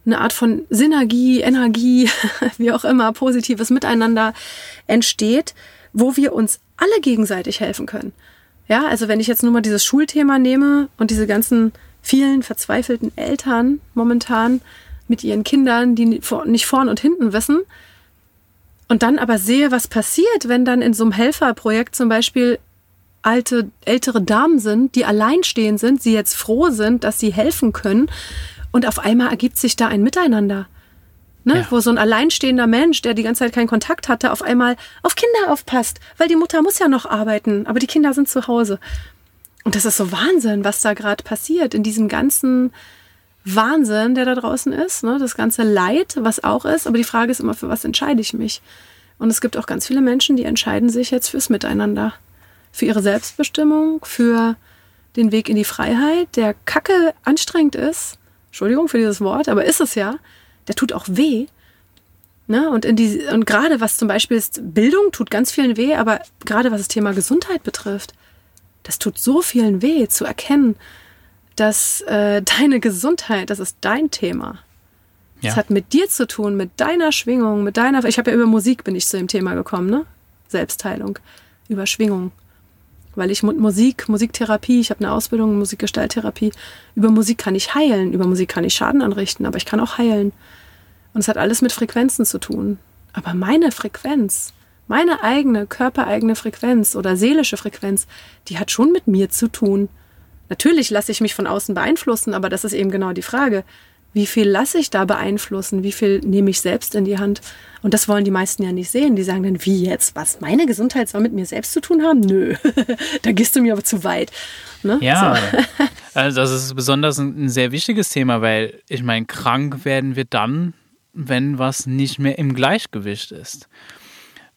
eine Art von Synergie, Energie, <laughs> wie auch immer, positives Miteinander entsteht, wo wir uns alle gegenseitig helfen können. Ja, also wenn ich jetzt nur mal dieses Schulthema nehme und diese ganzen vielen verzweifelten Eltern momentan mit ihren Kindern, die nicht vorn und hinten wissen, und dann aber sehe, was passiert, wenn dann in so einem Helferprojekt zum Beispiel alte, ältere Damen sind, die alleinstehend sind, sie jetzt froh sind, dass sie helfen können und auf einmal ergibt sich da ein Miteinander. Ne? Ja. Wo so ein alleinstehender Mensch, der die ganze Zeit keinen Kontakt hatte, auf einmal auf Kinder aufpasst, weil die Mutter muss ja noch arbeiten, aber die Kinder sind zu Hause. Und das ist so Wahnsinn, was da gerade passiert in diesem ganzen Wahnsinn, der da draußen ist, ne? das ganze Leid, was auch ist. Aber die Frage ist immer, für was entscheide ich mich? Und es gibt auch ganz viele Menschen, die entscheiden sich jetzt fürs Miteinander, für ihre Selbstbestimmung, für den Weg in die Freiheit, der kacke anstrengend ist, Entschuldigung für dieses Wort, aber ist es ja, der tut auch weh. Ne? Und, in die, und gerade was zum Beispiel ist, Bildung tut ganz vielen weh, aber gerade was das Thema Gesundheit betrifft, das tut so vielen weh zu erkennen, dass äh, deine Gesundheit, das ist dein Thema. Es hat mit dir zu tun, mit deiner Schwingung, mit deiner. Ich habe ja über Musik bin ich zu dem Thema gekommen, ne? Selbstheilung, über Schwingung. Weil ich mit Musik, Musiktherapie, ich habe eine Ausbildung in Musikgestalttherapie, über Musik kann ich heilen, über Musik kann ich Schaden anrichten, aber ich kann auch heilen. Und es hat alles mit Frequenzen zu tun. Aber meine Frequenz, meine eigene körpereigene Frequenz oder seelische Frequenz, die hat schon mit mir zu tun. Natürlich lasse ich mich von außen beeinflussen, aber das ist eben genau die Frage. Wie viel lasse ich da beeinflussen? Wie viel nehme ich selbst in die Hand? Und das wollen die meisten ja nicht sehen. Die sagen dann, wie jetzt? Was? Meine Gesundheit soll mit mir selbst zu tun haben? Nö, <laughs> da gehst du mir aber zu weit. Ne? Ja, so. <laughs> also das ist besonders ein, ein sehr wichtiges Thema, weil ich meine, krank werden wir dann, wenn was nicht mehr im Gleichgewicht ist.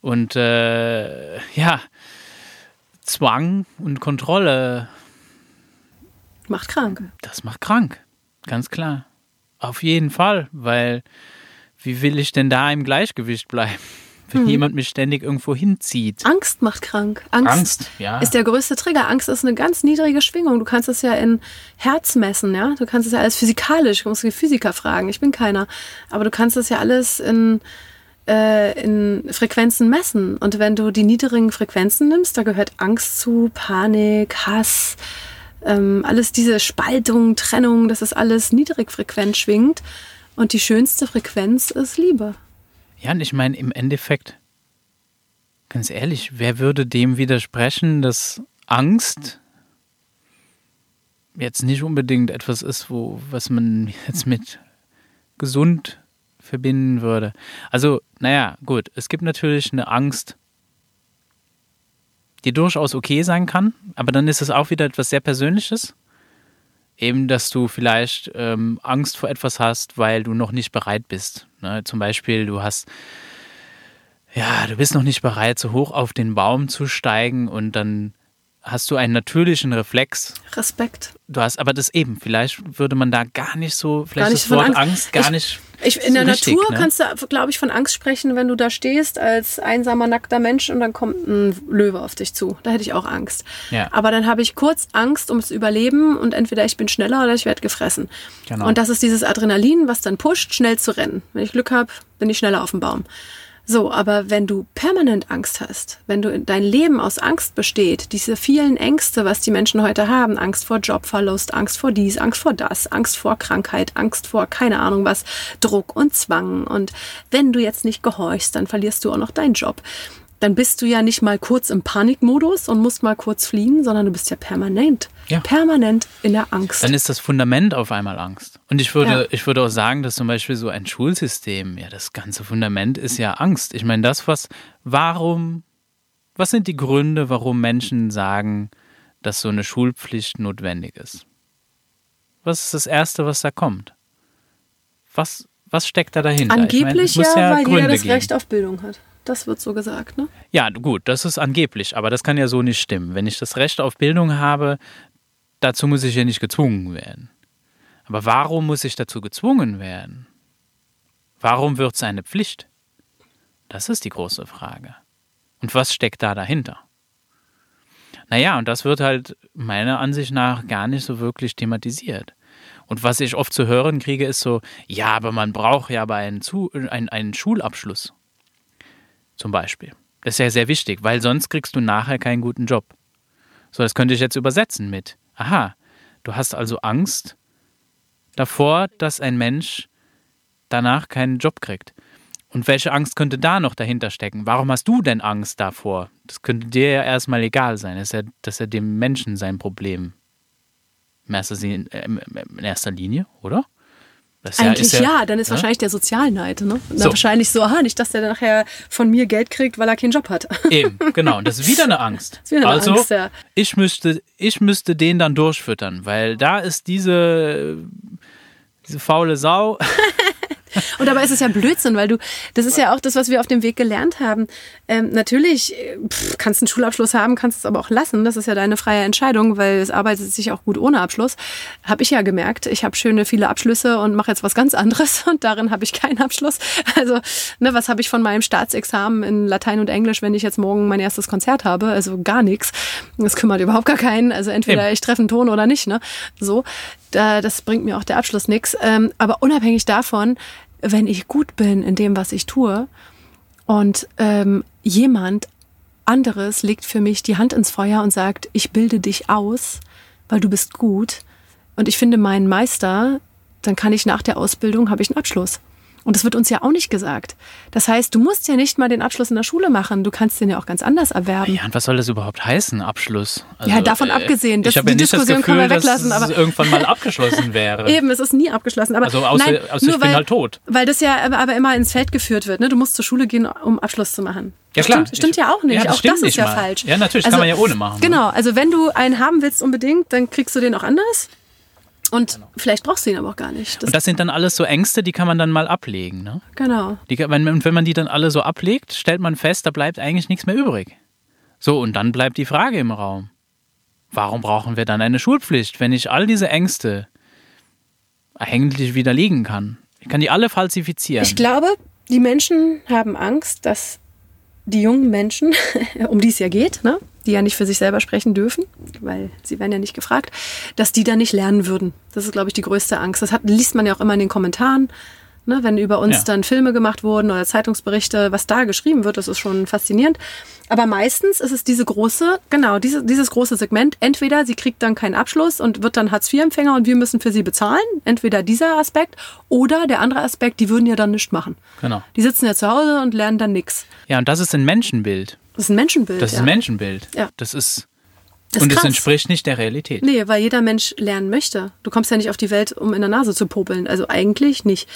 Und äh, ja, Zwang und Kontrolle macht krank. Das macht krank, ganz klar. Auf jeden Fall, weil wie will ich denn da im Gleichgewicht bleiben? <laughs> Wenn hm. jemand mich ständig irgendwo hinzieht. Angst macht krank. Angst, Angst ja. ist der größte Trigger. Angst ist eine ganz niedrige Schwingung. Du kannst es ja in Herz messen, ja. Du kannst es ja alles physikalisch, du musst die Physiker fragen. Ich bin keiner. Aber du kannst es ja alles in, äh, in Frequenzen messen. Und wenn du die niedrigen Frequenzen nimmst, da gehört Angst zu, Panik, Hass, ähm, alles diese Spaltung, Trennung, das ist alles niedrigfrequent schwingt. Und die schönste Frequenz ist Liebe. Ja, und ich meine, im Endeffekt, ganz ehrlich, wer würde dem widersprechen, dass Angst jetzt nicht unbedingt etwas ist, wo, was man jetzt mit gesund verbinden würde. Also, naja, gut, es gibt natürlich eine Angst, die durchaus okay sein kann, aber dann ist es auch wieder etwas sehr Persönliches. Eben, dass du vielleicht ähm, Angst vor etwas hast, weil du noch nicht bereit bist. Ne? Zum Beispiel, du hast, ja, du bist noch nicht bereit, so hoch auf den Baum zu steigen und dann hast du einen natürlichen Reflex. Respekt. Du hast aber das eben, vielleicht würde man da gar nicht so, vielleicht gar nicht das Wort Angst, Angst gar ich, nicht. Ich, in so der richtig, Natur ne? kannst du, glaube ich, von Angst sprechen, wenn du da stehst als einsamer, nackter Mensch und dann kommt ein Löwe auf dich zu. Da hätte ich auch Angst. Ja. Aber dann habe ich kurz Angst ums Überleben und entweder ich bin schneller oder ich werde gefressen. Genau. Und das ist dieses Adrenalin, was dann pusht, schnell zu rennen. Wenn ich Glück habe, bin ich schneller auf dem Baum. So, aber wenn du permanent Angst hast, wenn du dein Leben aus Angst besteht, diese vielen Ängste, was die Menschen heute haben, Angst vor Jobverlust, Angst vor dies, Angst vor das, Angst vor Krankheit, Angst vor keine Ahnung was, Druck und Zwang. Und wenn du jetzt nicht gehorchst, dann verlierst du auch noch deinen Job dann bist du ja nicht mal kurz im Panikmodus und musst mal kurz fliehen, sondern du bist ja permanent, ja. permanent in der Angst. Dann ist das Fundament auf einmal Angst. Und ich würde, ja. ich würde auch sagen, dass zum Beispiel so ein Schulsystem, ja, das ganze Fundament ist ja Angst. Ich meine, das, was, warum, was sind die Gründe, warum Menschen sagen, dass so eine Schulpflicht notwendig ist? Was ist das Erste, was da kommt? Was, was steckt da dahinter? Angeblich ich mein, ja, ja, weil Gründe jeder das geben. Recht auf Bildung hat. Das wird so gesagt, ne? Ja, gut, das ist angeblich, aber das kann ja so nicht stimmen. Wenn ich das Recht auf Bildung habe, dazu muss ich ja nicht gezwungen werden. Aber warum muss ich dazu gezwungen werden? Warum wird es eine Pflicht? Das ist die große Frage. Und was steckt da dahinter? Naja, und das wird halt meiner Ansicht nach gar nicht so wirklich thematisiert. Und was ich oft zu hören kriege, ist so, ja, aber man braucht ja aber einen, zu, einen, einen Schulabschluss zum Beispiel. Das ist ja sehr wichtig, weil sonst kriegst du nachher keinen guten Job. So, das könnte ich jetzt übersetzen mit, aha, du hast also Angst davor, dass ein Mensch danach keinen Job kriegt. Und welche Angst könnte da noch dahinter stecken? Warum hast du denn Angst davor? Das könnte dir ja erstmal egal sein. Das ist ja, das ist ja dem Menschen sein Problem. In erster, in erster Linie, oder? Das Eigentlich ja, ja, ja, dann ist ja? wahrscheinlich der Sozialneid. Ne? So. Wahrscheinlich so, aha, nicht, dass der nachher von mir Geld kriegt, weil er keinen Job hat. <laughs> Eben, genau. Und das ist wieder eine Angst. Wieder eine also, Angst, ja. ich, müsste, ich müsste den dann durchfüttern, weil da ist diese, diese faule Sau. <laughs> Und dabei ist es ja Blödsinn, weil du, das ist ja auch das, was wir auf dem Weg gelernt haben. Ähm, natürlich pff, kannst du einen Schulabschluss haben, kannst es aber auch lassen. Das ist ja deine freie Entscheidung, weil es arbeitet sich auch gut ohne Abschluss. Habe ich ja gemerkt. Ich habe schöne viele Abschlüsse und mache jetzt was ganz anderes <laughs> und darin habe ich keinen Abschluss. Also, ne, was habe ich von meinem Staatsexamen in Latein und Englisch, wenn ich jetzt morgen mein erstes Konzert habe? Also gar nichts. Das kümmert überhaupt gar keinen. Also entweder ich treffe einen Ton oder nicht. Ne? So, da, das bringt mir auch der Abschluss nichts. Ähm, aber unabhängig davon wenn ich gut bin in dem, was ich tue und ähm, jemand anderes legt für mich die Hand ins Feuer und sagt, ich bilde dich aus, weil du bist gut und ich finde meinen Meister, dann kann ich nach der Ausbildung, habe ich einen Abschluss. Und das wird uns ja auch nicht gesagt. Das heißt, du musst ja nicht mal den Abschluss in der Schule machen. Du kannst den ja auch ganz anders erwerben. Ja, und was soll das überhaupt heißen, Abschluss? Also, ja, davon äh, abgesehen. Das, ich habe ja nicht das Gefühl, können wir weglassen, dass es irgendwann mal <laughs> abgeschlossen wäre. Eben, es ist nie abgeschlossen. Aber also außer, nein, außer ich weil, bin halt tot. Weil das ja aber immer ins Feld geführt wird. Ne? Du musst zur Schule gehen, um Abschluss zu machen. Ja, klar. Stimmt, stimmt ja auch nicht. Ja, das auch das ist ja mal. falsch. Ja, natürlich, also, kann man ja ohne machen. Genau, also wenn du einen haben willst unbedingt, dann kriegst du den auch anders. Und genau. vielleicht brauchst du ihn aber auch gar nicht. Das und das sind dann alles so Ängste, die kann man dann mal ablegen. Ne? Genau. Die, wenn, wenn man die dann alle so ablegt, stellt man fest, da bleibt eigentlich nichts mehr übrig. So, und dann bleibt die Frage im Raum. Warum brauchen wir dann eine Schulpflicht, wenn ich all diese Ängste eigentlich widerlegen kann? Ich kann die alle falsifizieren. Ich glaube, die Menschen haben Angst, dass die jungen Menschen, <laughs> um die es ja geht, ne, die ja nicht für sich selber sprechen dürfen, weil sie werden ja nicht gefragt, dass die da nicht lernen würden. Das ist, glaube ich, die größte Angst. Das hat, liest man ja auch immer in den Kommentaren. Ne, wenn über uns ja. dann Filme gemacht wurden oder Zeitungsberichte, was da geschrieben wird, das ist schon faszinierend. Aber meistens ist es diese große, genau, diese, dieses große Segment. Entweder sie kriegt dann keinen Abschluss und wird dann Hartz-IV-Empfänger und wir müssen für sie bezahlen. Entweder dieser Aspekt oder der andere Aspekt, die würden ja dann nichts machen. Genau. Die sitzen ja zu Hause und lernen dann nichts. Ja, und das ist ein Menschenbild. Das ist ein Menschenbild. Das ist ein Menschenbild. Ja. Das ist. Das und es entspricht nicht der Realität. Nee, weil jeder Mensch lernen möchte. Du kommst ja nicht auf die Welt, um in der Nase zu popeln. Also eigentlich nicht.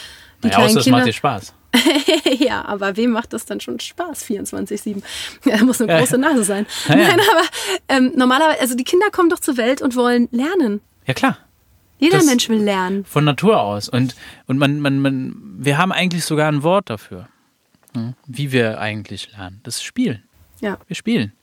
Die naja, außer es macht dir Spaß. <laughs> ja, aber wem macht das dann schon Spaß, 24-7? Ja, <laughs> muss eine große Nase sein. Ja, ja. Nein, aber ähm, normalerweise, also die Kinder kommen doch zur Welt und wollen lernen. Ja, klar. Jeder das Mensch will lernen. Von Natur aus. Und, und man, man, man, wir haben eigentlich sogar ein Wort dafür, hm, wie wir eigentlich lernen. Das ist Spielen. Ja. Wir spielen.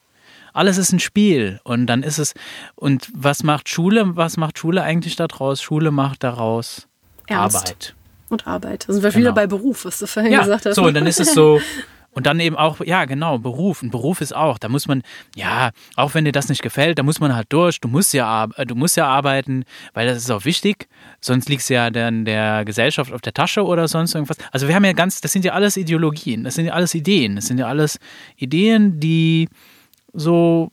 Alles ist ein Spiel. Und dann ist es. Und was macht Schule? Was macht Schule eigentlich daraus? Schule macht daraus Ernst. Arbeit. Und Arbeit. Da sind wir genau. wieder bei Beruf, was du vorhin ja, gesagt hast. So, und dann ist es so. <laughs> Und dann eben auch, ja, genau, Beruf. Ein Beruf ist auch, da muss man, ja, auch wenn dir das nicht gefällt, da muss man halt durch. Du musst ja, äh, du musst ja arbeiten, weil das ist auch wichtig. Sonst liegt es ja dann der Gesellschaft auf der Tasche oder sonst irgendwas. Also wir haben ja ganz, das sind ja alles Ideologien, das sind ja alles Ideen. Das sind ja alles Ideen, die so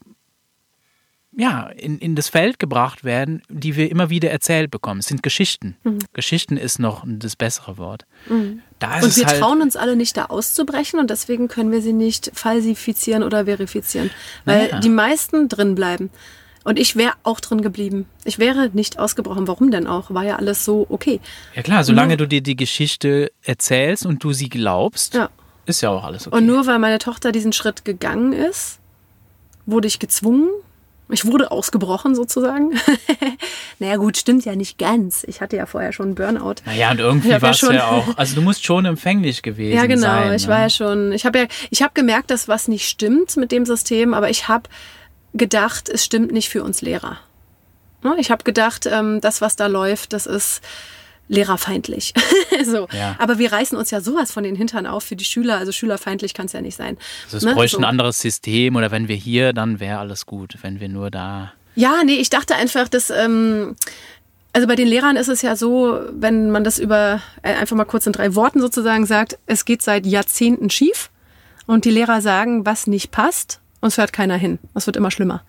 ja, in, in das Feld gebracht werden, die wir immer wieder erzählt bekommen. Es sind Geschichten. Mhm. Geschichten ist noch das bessere Wort. Mhm. und wir halt trauen uns alle nicht, da auszubrechen und deswegen können wir sie nicht falsifizieren oder verifizieren, weil naja. die meisten drin bleiben. Und ich wäre auch drin geblieben. Ich wäre nicht ausgebrochen. Warum denn auch? War ja alles so okay. Ja klar, solange nur, du dir die Geschichte erzählst und du sie glaubst, ja. ist ja auch alles okay. Und nur weil meine Tochter diesen Schritt gegangen ist, wurde ich gezwungen, ich wurde ausgebrochen sozusagen. <laughs> naja gut, stimmt ja nicht ganz. Ich hatte ja vorher schon einen Burnout. Naja, und irgendwie war es ja, ja auch, <laughs> also du musst schon empfänglich gewesen sein. Ja genau, sein, ich ne? war ja schon, ich habe ja, ich habe gemerkt, dass was nicht stimmt mit dem System, aber ich habe gedacht, es stimmt nicht für uns Lehrer. Ne, ich habe gedacht, ähm, das, was da läuft, das ist lehrerfeindlich. <laughs> so. Ja. Aber wir reißen uns ja sowas von den Hintern auf für die Schüler. Also schülerfeindlich kann es ja nicht sein. Also es ne? bräuchte so. ein anderes System oder wenn wir hier, dann wäre alles gut. Wenn wir nur da. Ja, nee, ich dachte einfach, dass. Ähm, also bei den Lehrern ist es ja so, wenn man das über äh, einfach mal kurz in drei Worten sozusagen sagt, es geht seit Jahrzehnten schief und die Lehrer sagen, was nicht passt und es hört keiner hin. Es wird immer schlimmer.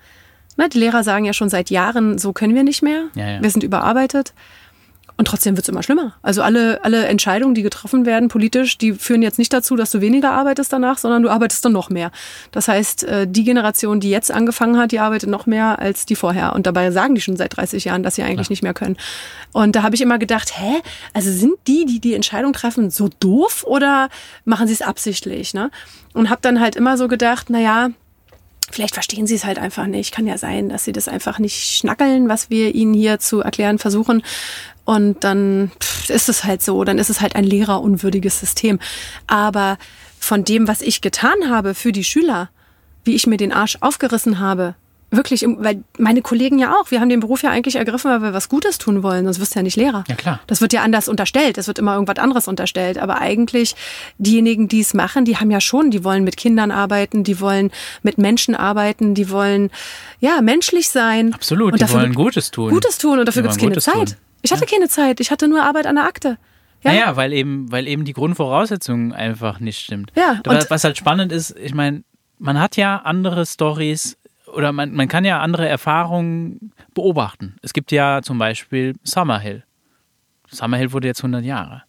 Ne, die Lehrer sagen ja schon seit Jahren, so können wir nicht mehr. Ja, ja. Wir sind überarbeitet. Und trotzdem wird es immer schlimmer. Also alle, alle Entscheidungen, die getroffen werden politisch, die führen jetzt nicht dazu, dass du weniger arbeitest danach, sondern du arbeitest dann noch mehr. Das heißt, äh, die Generation, die jetzt angefangen hat, die arbeitet noch mehr als die vorher. Und dabei sagen die schon seit 30 Jahren, dass sie eigentlich ja. nicht mehr können. Und da habe ich immer gedacht, hä, also sind die, die die Entscheidung treffen, so doof oder machen sie es absichtlich? Ne? Und habe dann halt immer so gedacht, na ja, Vielleicht verstehen sie es halt einfach nicht. Kann ja sein, dass sie das einfach nicht schnackeln, was wir ihnen hier zu erklären versuchen. Und dann ist es halt so, dann ist es halt ein lehrerunwürdiges System. Aber von dem, was ich getan habe für die Schüler, wie ich mir den Arsch aufgerissen habe, wirklich, weil meine Kollegen ja auch, wir haben den Beruf ja eigentlich ergriffen, weil wir was Gutes tun wollen, sonst wirst du ja nicht Lehrer. Ja, klar. Das wird ja anders unterstellt, es wird immer irgendwas anderes unterstellt, aber eigentlich diejenigen, die es machen, die haben ja schon, die wollen mit Kindern arbeiten, die wollen mit Menschen arbeiten, die wollen, ja, menschlich sein. Absolut, und die wollen Gutes tun. Gutes tun und dafür gibt es keine Zeit. Tun. Ich hatte ja. keine Zeit, ich hatte nur Arbeit an der Akte. Ja? Naja, weil eben, weil eben die Grundvoraussetzungen einfach nicht stimmt. Ja, Aber und- was halt spannend ist, ich meine, man hat ja andere Stories oder man, man kann ja andere Erfahrungen beobachten. Es gibt ja zum Beispiel Summerhill. Summerhill wurde jetzt 100 Jahre.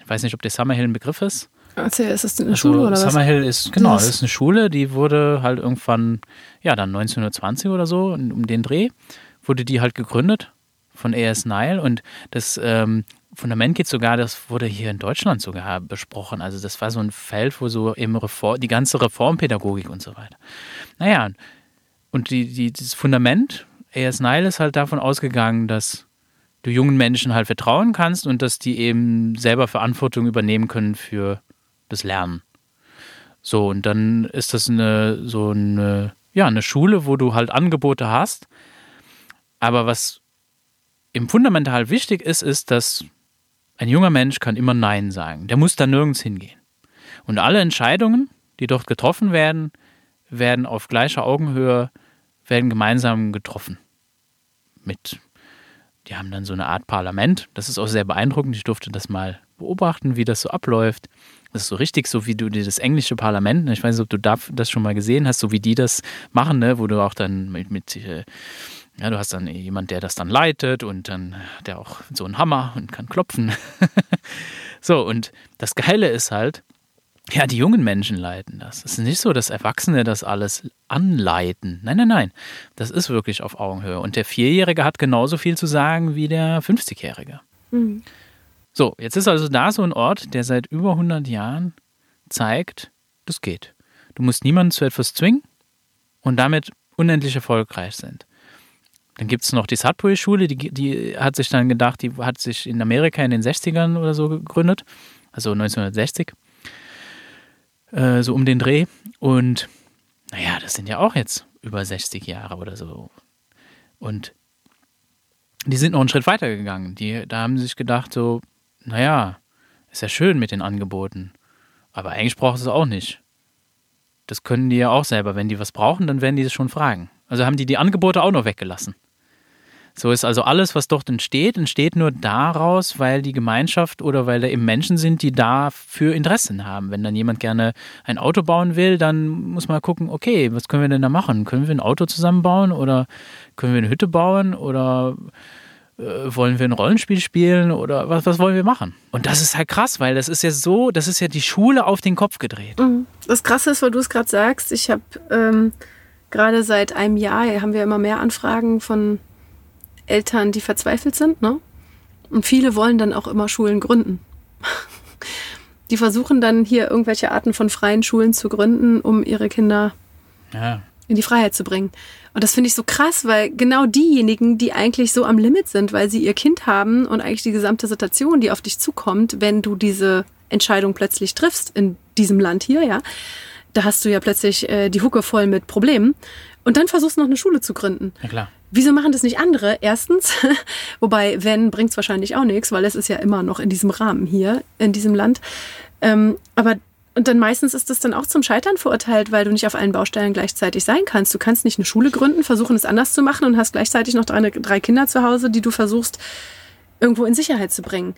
Ich weiß nicht, ob der Summerhill ein Begriff ist. Erzähl, ist das eine Also Schule oder was? Summerhill ist, genau, Das- ist eine Schule, die wurde halt irgendwann, ja, dann 1920 oder so, um den Dreh, wurde die halt gegründet von A.S. Nile und das ähm, Fundament geht sogar, das wurde hier in Deutschland sogar besprochen. Also das war so ein Feld, wo so eben Reform, die ganze Reformpädagogik und so weiter. Naja, und die, die, dieses Fundament, A.S. Nile ist halt davon ausgegangen, dass du jungen Menschen halt vertrauen kannst und dass die eben selber Verantwortung übernehmen können für das Lernen. So, und dann ist das eine, so eine, ja, eine Schule, wo du halt Angebote hast. Aber was im Fundamental wichtig ist, ist, dass ein junger Mensch kann immer Nein sagen. Der muss da nirgends hingehen. Und alle Entscheidungen, die dort getroffen werden, werden auf gleicher Augenhöhe, werden gemeinsam getroffen. Mit, die haben dann so eine Art Parlament. Das ist auch sehr beeindruckend. Ich durfte das mal beobachten, wie das so abläuft. Das ist so richtig, so wie du dir das englische Parlament, ne, ich weiß nicht, ob du da das schon mal gesehen hast, so wie die das machen, ne, wo du auch dann mit, mit äh, ja, du hast dann jemand, der das dann leitet und dann hat der auch so einen Hammer und kann klopfen. <laughs> so, und das Geile ist halt, ja, die jungen Menschen leiten das. Es ist nicht so, dass Erwachsene das alles anleiten. Nein, nein, nein. Das ist wirklich auf Augenhöhe. Und der Vierjährige hat genauso viel zu sagen wie der 50-Jährige. Mhm. So, jetzt ist also da so ein Ort, der seit über 100 Jahren zeigt, das geht. Du musst niemanden zu etwas zwingen und damit unendlich erfolgreich sind. Dann gibt es noch die Sudbury-Schule, die, die hat sich dann gedacht, die hat sich in Amerika in den 60ern oder so gegründet, also 1960, äh, so um den Dreh. Und naja, das sind ja auch jetzt über 60 Jahre oder so. Und die sind noch einen Schritt weiter gegangen. Die, da haben sie sich gedacht, so, naja, ist ja schön mit den Angeboten, aber eigentlich braucht es auch nicht. Das können die ja auch selber. Wenn die was brauchen, dann werden die es schon fragen. Also haben die die Angebote auch noch weggelassen. So ist also alles, was dort entsteht, entsteht nur daraus, weil die Gemeinschaft oder weil da eben Menschen sind, die dafür Interessen haben. Wenn dann jemand gerne ein Auto bauen will, dann muss man gucken, okay, was können wir denn da machen? Können wir ein Auto zusammenbauen oder können wir eine Hütte bauen oder äh, wollen wir ein Rollenspiel spielen oder was, was wollen wir machen? Und das ist halt krass, weil das ist ja so, das ist ja die Schule auf den Kopf gedreht. Mhm. Das Krasse ist, weil du es gerade sagst, ich habe ähm, gerade seit einem Jahr, haben wir immer mehr Anfragen von Eltern, die verzweifelt sind. Ne? Und viele wollen dann auch immer Schulen gründen. <laughs> Die versuchen dann hier irgendwelche Arten von freien Schulen zu gründen, um ihre Kinder Ja. in die Freiheit zu bringen. Und das finde ich so krass, weil genau diejenigen, die eigentlich so am Limit sind, weil sie ihr Kind haben und eigentlich die gesamte Situation, die auf dich zukommt, wenn du diese Entscheidung plötzlich triffst in diesem Land hier, ja, da hast du ja plötzlich äh, die Hucke voll mit Problemen und dann versuchst du noch eine Schule zu gründen. Ja klar. Wieso machen das nicht andere? Erstens, <laughs> wobei wenn bringt es wahrscheinlich auch nichts, weil es ist ja immer noch in diesem Rahmen hier, in diesem Land. Ähm, aber und dann meistens ist das dann auch zum Scheitern verurteilt, weil du nicht auf allen Baustellen gleichzeitig sein kannst. Du kannst nicht eine Schule gründen, versuchen es anders zu machen und hast gleichzeitig noch drei, drei Kinder zu Hause, die du versuchst irgendwo in Sicherheit zu bringen.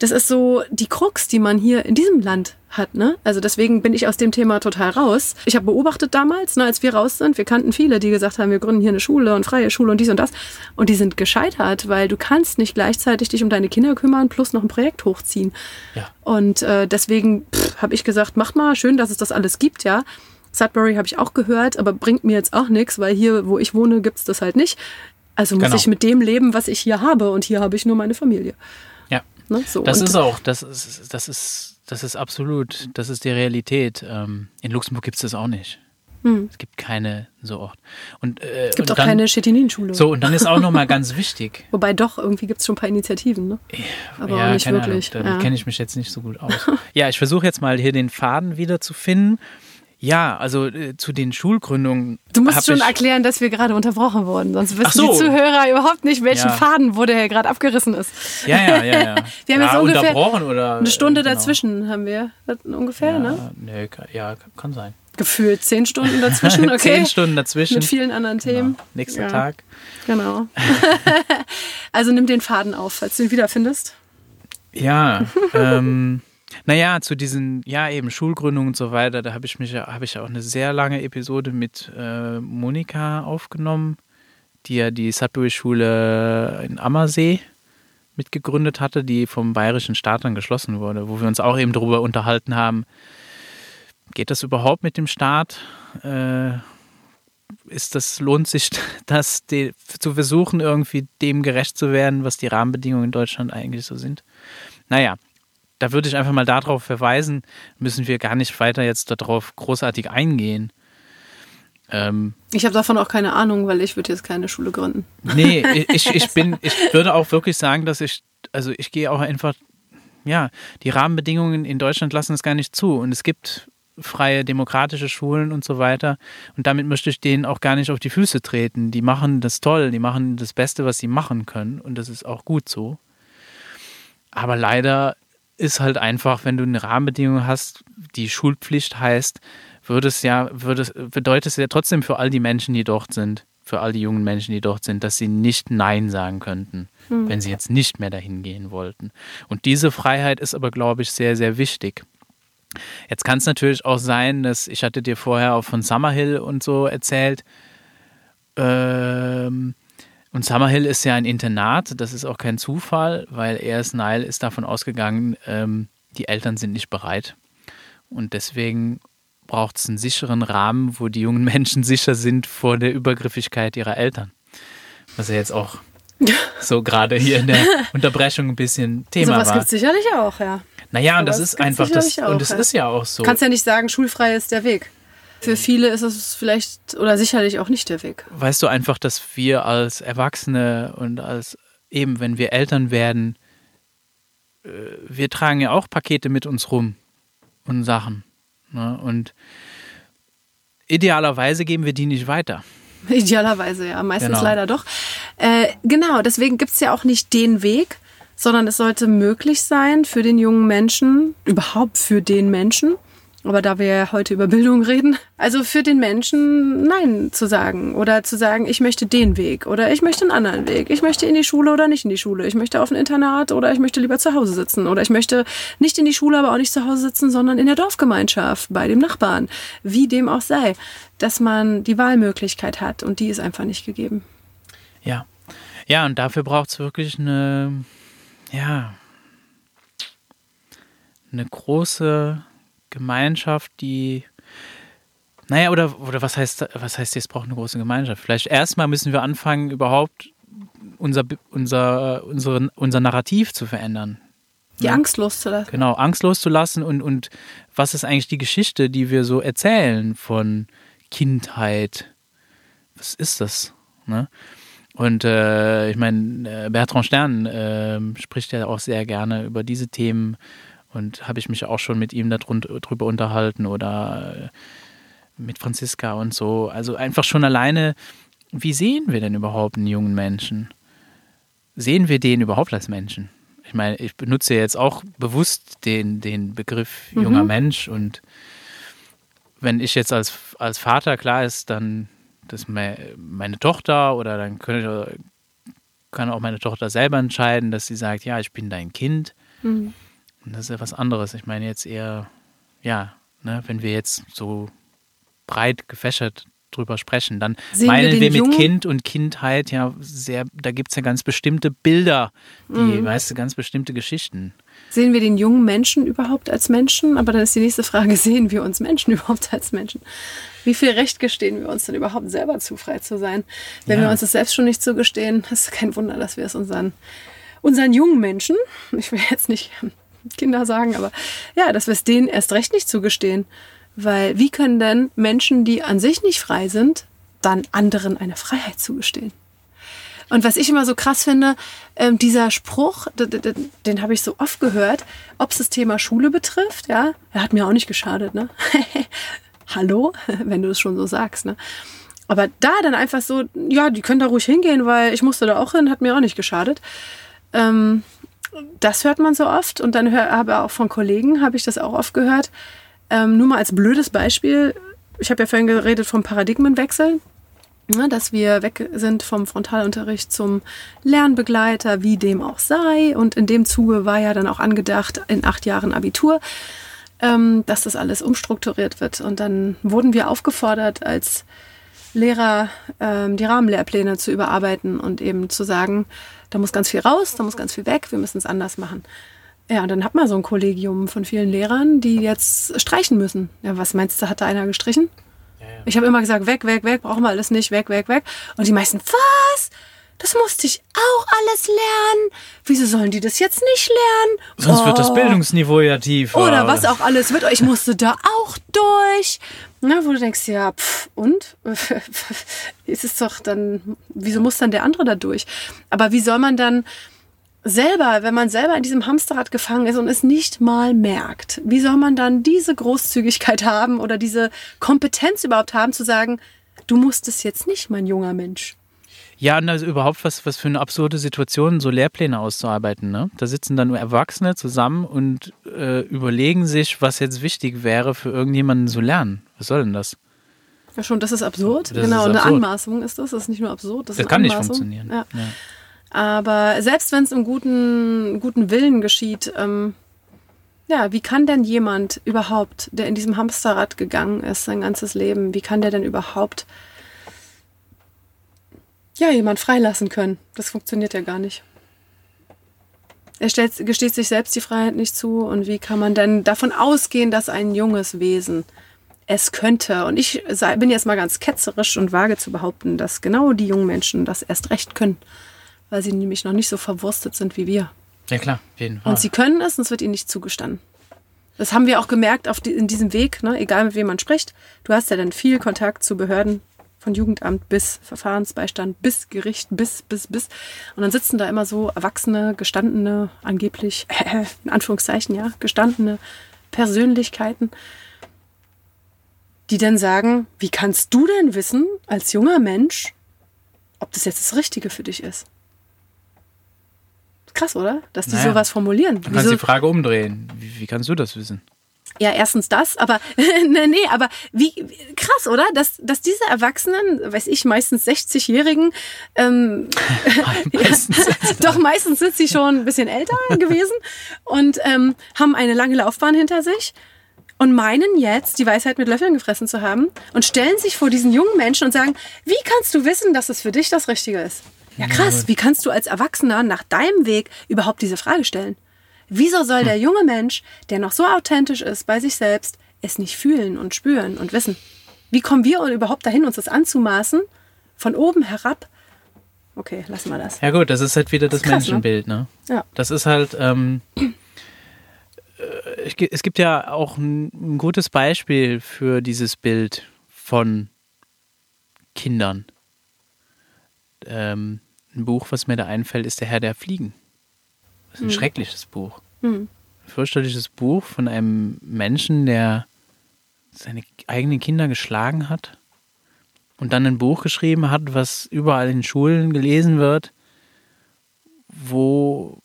Das ist so die Krux, die man hier in diesem Land hat. Ne? Also deswegen bin ich aus dem Thema total raus. Ich habe beobachtet damals, ne, als wir raus sind, wir kannten viele, die gesagt haben, wir gründen hier eine Schule und freie Schule und dies und das. Und die sind gescheitert, weil du kannst nicht gleichzeitig dich um deine Kinder kümmern plus noch ein Projekt hochziehen. Ja. Und äh, deswegen habe ich gesagt, macht mal, schön, dass es das alles gibt, ja. Sudbury habe ich auch gehört, aber bringt mir jetzt auch nichts, weil hier, wo ich wohne, gibt's das halt nicht. Also muss Genau. ich mit dem leben, was ich hier habe. Und hier habe ich nur meine Familie. Ne? So, Das und ist auch, das ist, das ist, das ist absolut, das ist die Realität. Ähm, in Luxemburg gibt es das auch nicht. Es gibt keine so Ort. Und, äh, Hm. es gibt auch dann, keine Chetininschule. So, und dann ist auch nochmal ganz <laughs> wichtig. Wobei doch, irgendwie gibt's schon ein paar Initiativen, ne? Aber ja, auch nicht wirklich. Ahnung, da ja. kenne ich mich jetzt nicht so gut aus. ja, ich versuche jetzt mal hier den Faden wieder zu finden. Ja, also äh, zu den Schulgründungen. Du musst schon erklären, dass wir gerade unterbrochen wurden, sonst wissen so. die Zuhörer überhaupt nicht, welchen Ja. Faden, der hier gerade abgerissen ist. Ja, ja, ja, ja. <laughs> Wir haben ja, jetzt ungefähr oder Eine Stunde äh, genau. dazwischen haben wir ungefähr, ne? nee, ja, kann sein. Gefühlt zehn Stunden <laughs> dazwischen, okay? Zehn Stunden dazwischen. Mit vielen anderen Themen. Genau. Nächster. Tag. Genau. <laughs> also nimm den Faden auf, falls du ihn wiederfindest. Ja, ähm, naja, zu diesen, ja, eben Schulgründungen und so weiter, da habe ich mich habe ich auch eine sehr lange Episode mit äh, Monika aufgenommen, die ja die Sudbury-Schule in Ammersee mitgegründet hatte, die vom bayerischen Staat dann geschlossen wurde, wo wir uns auch eben darüber unterhalten haben, geht das überhaupt mit dem Staat? Äh, ist das, lohnt sich <laughs> das die, zu versuchen, irgendwie dem gerecht zu werden, was die Rahmenbedingungen in Deutschland eigentlich so sind? Naja, da würde ich einfach mal darauf verweisen, müssen wir gar nicht weiter jetzt darauf großartig eingehen. Ähm, ich habe davon auch keine Ahnung, weil ich würde jetzt keine Schule gründen. Nee, <laughs> ich, ich bin, ich würde auch wirklich sagen, dass ich, also ich gehe auch einfach, ja, die Rahmenbedingungen in Deutschland lassen es gar nicht zu. Und es gibt freie demokratische Schulen und so weiter. Und damit möchte ich denen auch gar nicht auf die Füße treten. Die machen das toll, die machen das Beste, was sie machen können. Und das ist auch gut so. Aber leider ist halt einfach, wenn du eine Rahmenbedingung hast, die Schulpflicht heißt, würde es ja, würde es, bedeutet es ja trotzdem für all die Menschen, die dort sind, für all die jungen Menschen, die dort sind, dass sie nicht Nein sagen könnten, hm. wenn sie jetzt nicht mehr dahin gehen wollten. Und diese Freiheit ist aber, glaube ich, sehr, sehr wichtig. Jetzt kann es natürlich auch sein, dass ich hatte dir vorher auch von Summerhill und so erzählt. Ähm, und Summerhill ist ja ein Internat, das ist auch kein Zufall, weil erst Nile ist davon ausgegangen, ähm, die Eltern sind nicht bereit. Und deswegen braucht es einen sicheren Rahmen, wo die jungen Menschen <laughs> sicher sind vor der Übergriffigkeit ihrer Eltern. Was ja jetzt auch <laughs> so gerade hier in der Unterbrechung ein bisschen Thema so was war. gibt es sicherlich auch, ja. Naja, so und das ist einfach das, auch, und das ja. ist ja auch so. Du kannst ja nicht sagen, schulfrei ist der Weg. Für viele ist es vielleicht oder sicherlich auch nicht der Weg. Weißt du einfach, dass wir als Erwachsene und als eben, wenn wir Eltern werden, äh, wir tragen ja auch Pakete mit uns rum und Sachen. Ne? Und idealerweise geben wir die nicht weiter. <laughs> Idealerweise, ja. Meistens genau. leider doch. Äh, genau, deswegen gibt es ja auch nicht den Weg, sondern es sollte möglich sein für den jungen Menschen, überhaupt für den Menschen, aber da wir heute über Bildung reden, also für den Menschen Nein zu sagen oder zu sagen, ich möchte den Weg oder ich möchte einen anderen Weg. Ich möchte in die Schule oder nicht in die Schule. Ich möchte auf ein Internat oder ich möchte lieber zu Hause sitzen oder ich möchte nicht in die Schule, aber auch nicht zu Hause sitzen, sondern in der Dorfgemeinschaft bei dem Nachbarn, wie dem auch sei, dass man die Wahlmöglichkeit hat und die ist einfach nicht gegeben. Ja. Ja, und dafür braucht es wirklich eine, ja, eine große Gemeinschaft, die naja, oder, oder was heißt, was heißt jetzt braucht eine große Gemeinschaft? Vielleicht erstmal müssen wir anfangen, überhaupt unser, unser, unsere, unser Narrativ zu verändern. Die ja? Angst loszulassen. Genau, Angst loszulassen und, und was ist eigentlich die Geschichte, die wir so erzählen von Kindheit? Was ist das? Ne? Und äh, ich meine, äh, Bertrand Stern äh, spricht ja auch sehr gerne über diese Themen und habe ich mich auch schon mit ihm darüber unterhalten oder äh, mit Franziska und so. Also einfach schon alleine, wie sehen wir denn überhaupt einen jungen Menschen? Sehen wir den überhaupt als Menschen? Ich meine, ich benutze jetzt auch bewusst den, den Begriff junger mhm. Mensch und wenn ich jetzt als, als Vater klar ist, dann das meine Tochter oder dann könnte, kann auch meine Tochter selber entscheiden, dass sie sagt, ja, ich bin dein Kind. Mhm. Und das ist ja was anderes. Ich meine jetzt eher, ja, ne, wenn wir jetzt so breit gefächert drüber sprechen, dann Sehen meinen wir, wir mit Jungen? Kind und Kindheit ja sehr, da gibt es ja ganz bestimmte Bilder, die, mhm. weißt du, ganz bestimmte Geschichten. Sehen wir den jungen Menschen überhaupt als Menschen? Aber dann ist die nächste Frage, <laughs> sehen wir uns Menschen überhaupt als Menschen? Wie viel Recht gestehen wir uns denn überhaupt selber zu, frei zu sein? Wenn ja. wir uns das selbst schon nicht zugestehen, ist kein Wunder, dass wir es unseren, unseren jungen Menschen, <laughs> ich will jetzt nicht Kinder sagen, aber ja, dass wir es denen erst recht nicht zugestehen. Weil wie können denn Menschen, die an sich nicht frei sind, dann anderen eine Freiheit zugestehen? Und was ich immer so krass finde, ähm, dieser Spruch, den, habe ich so oft gehört, ob es das Thema Schule betrifft, ja, er hat mir auch nicht geschadet, ne? <laughs> Hallo, <laughs> wenn du es schon so sagst, ne? Aber da dann einfach so, ja, die können da ruhig hingehen, weil ich musste da auch hin, hat mir auch nicht geschadet. Ähm, das hört man so oft und dann hör, aber auch von Kollegen habe ich das auch oft gehört. Ähm, nur mal als blödes Beispiel, ich habe ja vorhin geredet vom Paradigmenwechsel. Ne, dass wir weg sind vom Frontalunterricht zum Lernbegleiter, wie dem auch sei. Und in dem Zuge war ja dann auch angedacht, in acht Jahren Abitur, ähm, dass das alles umstrukturiert wird. Und dann wurden wir aufgefordert, als Lehrer ähm, die Rahmenlehrpläne zu überarbeiten und eben zu sagen, da muss ganz viel raus, da muss ganz viel weg, wir müssen es anders machen. Ja, und dann hat man so ein Kollegium von vielen Lehrern, die jetzt streichen müssen. Ja, was meinst du, hat da einer gestrichen? Ich habe immer gesagt, weg, weg, weg, brauchen wir alles nicht, weg, weg, weg. Und die meisten, was? Das musste ich auch alles lernen. Wieso sollen die das jetzt nicht lernen? Sonst oh. wird das oh. Bildungsniveau ja tiefer. Oder was auch alles wird. Ich musste da auch durch. Na, wo du denkst, ja, pff, und? <laughs> ist es doch dann, wieso muss dann der andere da durch? Aber wie soll man dann selber, wenn man selber in diesem Hamsterrad gefangen ist und es nicht mal merkt, wie soll man dann diese Großzügigkeit haben oder diese Kompetenz überhaupt haben, zu sagen, du musst es jetzt nicht, mein junger Mensch. Ja, und also überhaupt was, was für eine absurde Situation, so Lehrpläne auszuarbeiten. Ne? Da sitzen dann nur Erwachsene zusammen und äh, überlegen sich, was jetzt wichtig wäre, für irgendjemanden zu lernen. Was soll denn das? Ja, schon, das ist absurd. Das genau, ist absurd. eine Anmaßung ist das. Das ist nicht nur absurd. Das, das kann nicht funktionieren. Ja. Ja. Aber selbst wenn es im guten, guten Willen geschieht, ähm, ja, wie kann denn jemand überhaupt, der in diesem Hamsterrad gegangen ist, sein ganzes Leben, wie kann der denn überhaupt ja, jemand freilassen können? Das funktioniert ja gar nicht. Er stellt, gesteht sich selbst die Freiheit nicht zu und wie kann man denn davon ausgehen, dass ein junges Wesen es könnte? Und ich bin jetzt mal ganz ketzerisch und wage zu behaupten, dass genau die jungen Menschen das erst recht können weil sie nämlich noch nicht so verwurstet sind wie wir. Ja klar, auf jeden Fall. Und sie können es und es wird ihnen nicht zugestanden. Das haben wir auch gemerkt auf die, in diesem Weg, ne? egal mit wem man spricht. Du hast ja dann viel Kontakt zu Behörden, von Jugendamt bis Verfahrensbeistand, bis Gericht, bis, bis, bis. Und dann sitzen da immer so erwachsene, gestandene, angeblich, äh, <laughs> in Anführungszeichen, ja, gestandene Persönlichkeiten, die dann sagen, wie kannst du denn wissen, als junger Mensch, ob das jetzt das Richtige für dich ist? Krass, oder? Dass die naja. sowas formulieren. Du kannst die Frage umdrehen. Wie, wie kannst du das wissen? Ja, erstens das, aber <laughs> nee, nee, aber wie krass, oder? Dass, dass diese Erwachsenen, weiß ich, meistens 60-Jährigen, ähm, <laughs> meistens ja, <laughs> doch meistens sind sie schon ein bisschen älter gewesen und ähm, haben eine lange Laufbahn hinter sich und meinen jetzt, die Weisheit mit Löffeln gefressen zu haben und stellen sich vor diesen jungen Menschen und sagen, wie kannst du wissen, dass es für dich das Richtige ist? Ja, krass. Wie kannst du als Erwachsener nach deinem Weg überhaupt diese Frage stellen? Wieso soll der junge Mensch, der noch so authentisch ist bei sich selbst, es nicht fühlen und spüren und wissen? Wie kommen wir überhaupt dahin, uns das anzumaßen? Von oben herab? Okay, lassen wir das. Ja gut, das ist halt wieder das, das krass, ne? Menschenbild, ne? Ja. Das ist halt, ähm, äh, es gibt ja auch ein, ein gutes Beispiel für dieses Bild von Kindern. Ähm, ein Buch, was mir da einfällt, ist Der Herr der Fliegen. Das ist ein hm. schreckliches Buch. Hm. Ein fürchterliches Buch von einem Menschen, der seine eigenen Kinder geschlagen hat und dann ein Buch geschrieben hat, was überall in Schulen gelesen wird, wo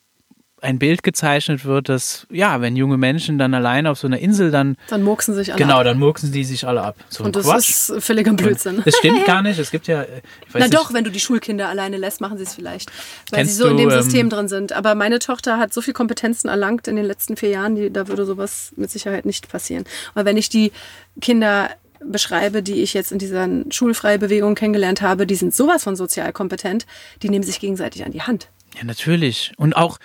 ein Bild gezeichnet wird, dass, ja, wenn junge Menschen dann alleine auf so einer Insel dann. Dann murksen sich alle Genau, ab. dann murksen die sich alle ab. So und das Quatsch. ist völliger Blödsinn. das stimmt <laughs> gar nicht. Es gibt ja. Na nicht. doch, wenn du die Schulkinder alleine lässt, machen sie es vielleicht. Weil Kennst sie so du, in dem ähm, System drin sind. Aber meine Tochter hat so viel Kompetenzen erlangt in den letzten vier Jahren, die, da würde sowas mit Sicherheit nicht passieren. Und wenn ich die Kinder beschreibe, die ich jetzt in dieser schulfreie Bewegung kennengelernt habe, die sind sowas von sozial kompetent, die nehmen sich gegenseitig an die Hand. Ja, natürlich. Und auch,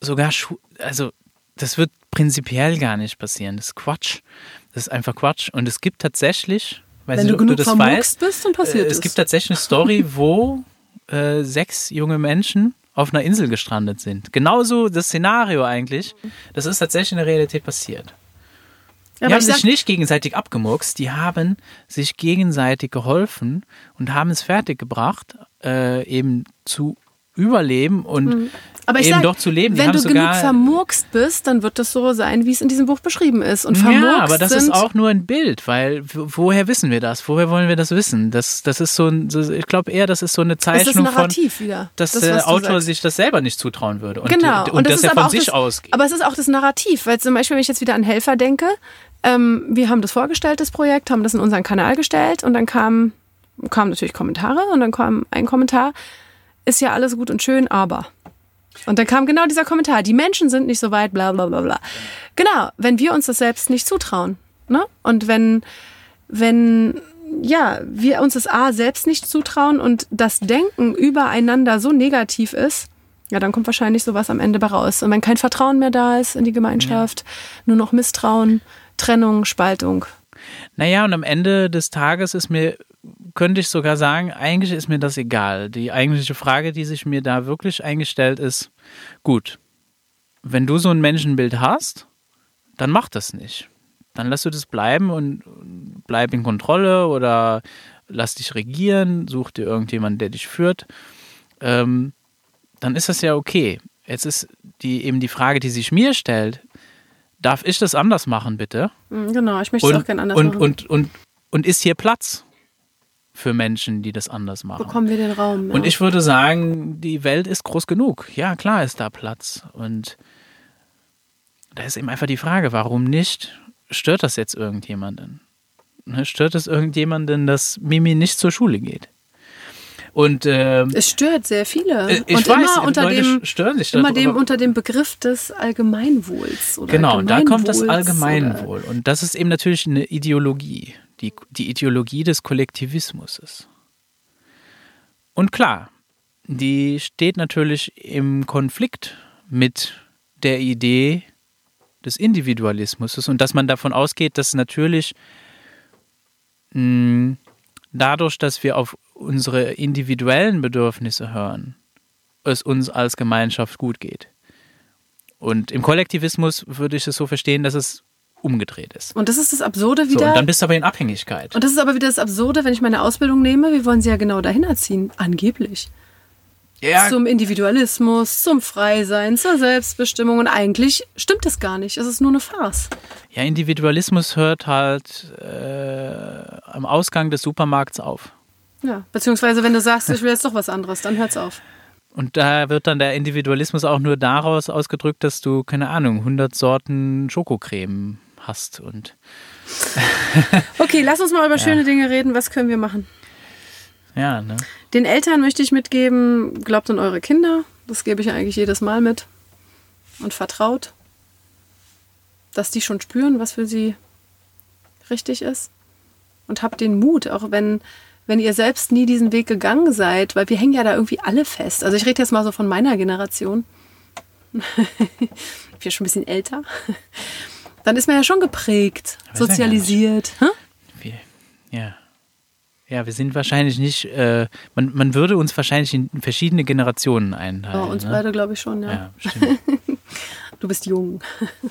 sogar, also das wird prinzipiell gar nicht passieren. Das ist Quatsch. Das ist einfach Quatsch. Und es gibt tatsächlich, weiß Wenn nicht, du genug du das weißt, bist, dann passiert äh, es. gibt tatsächlich eine Story, <laughs> wo äh, sechs junge Menschen auf einer Insel gestrandet sind. Genauso das Szenario eigentlich. Das ist tatsächlich in der Realität passiert. Ja, die haben sich nicht gegenseitig abgemurkst, die haben sich gegenseitig geholfen und haben es fertiggebracht, äh, eben zu überleben und mhm. Aber eben sag, doch zu leben. Die wenn du genug vermurkst bist, dann wird das so sein, wie es in diesem Buch beschrieben ist. Und ja, aber das ist auch nur ein Bild, weil woher wissen wir das? Woher wollen wir das wissen? Das, das ist so ein, so, ich glaube eher, das ist so eine Zeichnung das Narrativ von, wieder. dass das, der Autor sich das selber nicht zutrauen würde und, genau. und, und dass er von sich das, ausgeht. Aber es ist auch das Narrativ, weil zum Beispiel, wenn ich jetzt wieder an Helfer denke, ähm, wir haben das vorgestellt, das Projekt, haben das in unseren Kanal gestellt und dann kam kamen natürlich Kommentare und dann kam ein Kommentar, ist ja alles gut und schön, aber. Und dann kam genau dieser Kommentar, die Menschen sind nicht so weit, bla bla bla bla. Genau, wenn wir uns das selbst nicht zutrauen. Ne? Und wenn, wenn ja, wir uns das A selbst nicht zutrauen und das Denken übereinander so negativ ist, ja, dann kommt wahrscheinlich sowas am Ende bei raus. Und wenn kein Vertrauen mehr da ist in die Gemeinschaft, ja. nur noch Misstrauen, Trennung, Spaltung. Naja, und am Ende des Tages ist mir, könnte ich sogar sagen, eigentlich ist mir das egal. Die eigentliche Frage, die sich mir da wirklich eingestellt ist, gut, wenn du so ein Menschenbild hast, dann mach das nicht. Dann lass du das bleiben und bleib in Kontrolle oder lass dich regieren, such dir irgendjemanden, der dich führt. Ähm, dann ist das ja okay. Jetzt ist die, eben die Frage, die sich mir stellt, darf ich das anders machen, bitte? Mhm, genau, ich möchte es auch gerne anders und, machen. Und, und, und ist hier Platz für Menschen, die das anders machen? Bekommen wir den Raum? Ja. Und ich würde sagen, die Welt ist groß genug. Ja, klar ist da Platz. Und da ist eben einfach die Frage, warum nicht? Stört das jetzt irgendjemanden? Ne, stört es irgendjemanden, dass Mimi nicht zur Schule geht? Und äh, es stört sehr viele. Äh, ich und weiß, immer unter Leute dem, stören sich immer darüber. dem unter dem Begriff des Allgemeinwohls. Oder genau, und da kommt das Allgemeinwohl. Und das ist eben natürlich eine Ideologie, die, die Ideologie des Kollektivismus. Und klar, die steht natürlich im Konflikt mit der Idee des Individualismus und dass man davon ausgeht, dass natürlich mh, dadurch, dass wir auf unsere individuellen Bedürfnisse hören, es uns als Gemeinschaft gut geht. Und im Kollektivismus würde ich es so verstehen, dass es umgedreht ist. Und das ist das Absurde wieder. So, und dann bist du aber in Abhängigkeit. Und das ist aber wieder das Absurde, wenn ich meine Ausbildung nehme. Wir wollen sie ja genau dahin erziehen, angeblich. Ja, Zum Individualismus, zum Freisein, zur Selbstbestimmung. Und eigentlich stimmt das gar nicht. Es ist nur eine Farce. ja, Individualismus hört halt äh, am Ausgang des Supermarkts auf. Ja, beziehungsweise wenn du sagst, ich will jetzt doch was anderes, dann hört's auf. Und da wird dann der Individualismus auch nur daraus ausgedrückt, dass du, keine Ahnung, 100 Sorten Schokocreme hast. Und <laughs> Okay, lass uns mal über schöne Dinge reden. Was können wir machen? ja, ne? Den Eltern möchte ich mitgeben, glaubt an eure Kinder. Das gebe ich eigentlich jedes Mal mit. Und vertraut, dass die schon spüren, was für sie richtig ist. Und habt den Mut, auch wenn, wenn ihr selbst nie diesen Weg gegangen seid, weil wir hängen ja da irgendwie alle fest. Also ich rede jetzt mal so von meiner Generation. <laughs> ich bin ja schon ein bisschen älter. Dann ist man ja schon geprägt, ja gar sozialisiert. Hä? Wir, ja. Ja, wir sind wahrscheinlich nicht, äh, man, man würde uns wahrscheinlich in verschiedene Generationen einteilen. Oh, uns ne? beide glaube ich schon, ja. Ja, stimmt. <laughs> Du bist jung.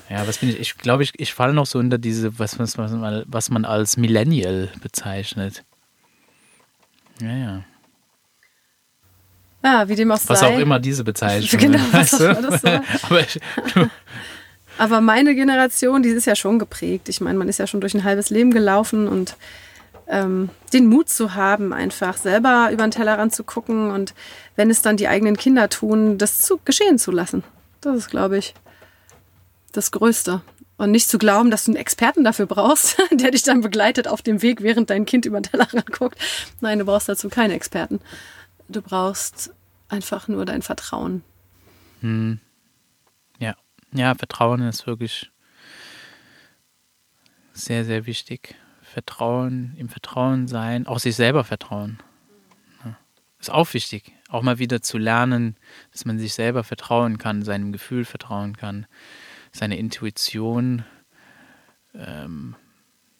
Ja, was bin ich? Ich glaube, ich, ich falle noch so unter diese, was, was, was, man, was man als Millennial bezeichnet. Ja, ja. Ja, wie dem auch Was sei. auch immer diese Bezeichnung <laughs> Genau, <laughs> was auch immer das war. <laughs> Aber ich, Aber meine Generation, die ist ja schon geprägt. Ich meine, man ist ja schon durch ein halbes Leben gelaufen und ähm, den Mut zu haben, einfach selber über den Tellerrand zu gucken und wenn es dann die eigenen Kinder tun, das zu geschehen zu lassen. Das ist, glaube ich, das Größte. Und nicht zu glauben, dass du einen Experten dafür brauchst, <laughs> der dich dann begleitet auf dem Weg, während dein Kind über den Tellerrand guckt. Nein, du brauchst dazu keinen Experten. Du brauchst einfach nur dein Vertrauen. hm. Ja. ja, Vertrauen ist wirklich sehr, sehr wichtig. Vertrauen, im Vertrauen sein, auch sich selber vertrauen. Ist auch wichtig, auch mal wieder zu lernen, dass man sich selber vertrauen kann, seinem Gefühl vertrauen kann, seine Intuition. Ähm,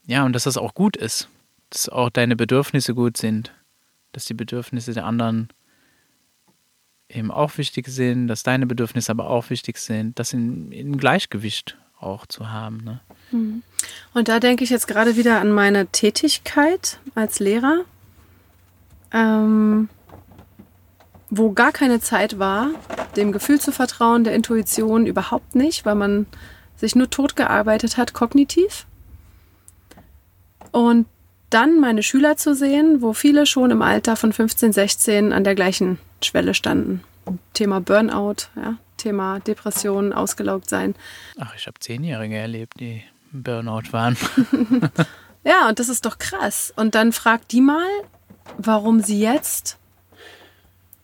ja, und dass das auch gut ist, dass auch deine Bedürfnisse gut sind, dass die Bedürfnisse der anderen eben auch wichtig sind, dass deine Bedürfnisse aber auch wichtig sind, das in, in Gleichgewicht auch zu haben. Ne? Und da denke ich jetzt gerade wieder an meine Tätigkeit als Lehrer, ähm, wo gar keine Zeit war, dem Gefühl zu vertrauen, der Intuition überhaupt nicht, weil man sich nur tot gearbeitet hat, kognitiv. Und dann meine Schüler zu sehen, wo viele schon im Alter von 15, 16 an der gleichen Schwelle standen. Thema Burnout, ja, Thema Depressionen, ausgelaugt sein. Ach, ich habe Zehnjährige erlebt, die Burnout waren. <laughs> Ja, und das ist doch krass. Und dann frag die mal, warum sie jetzt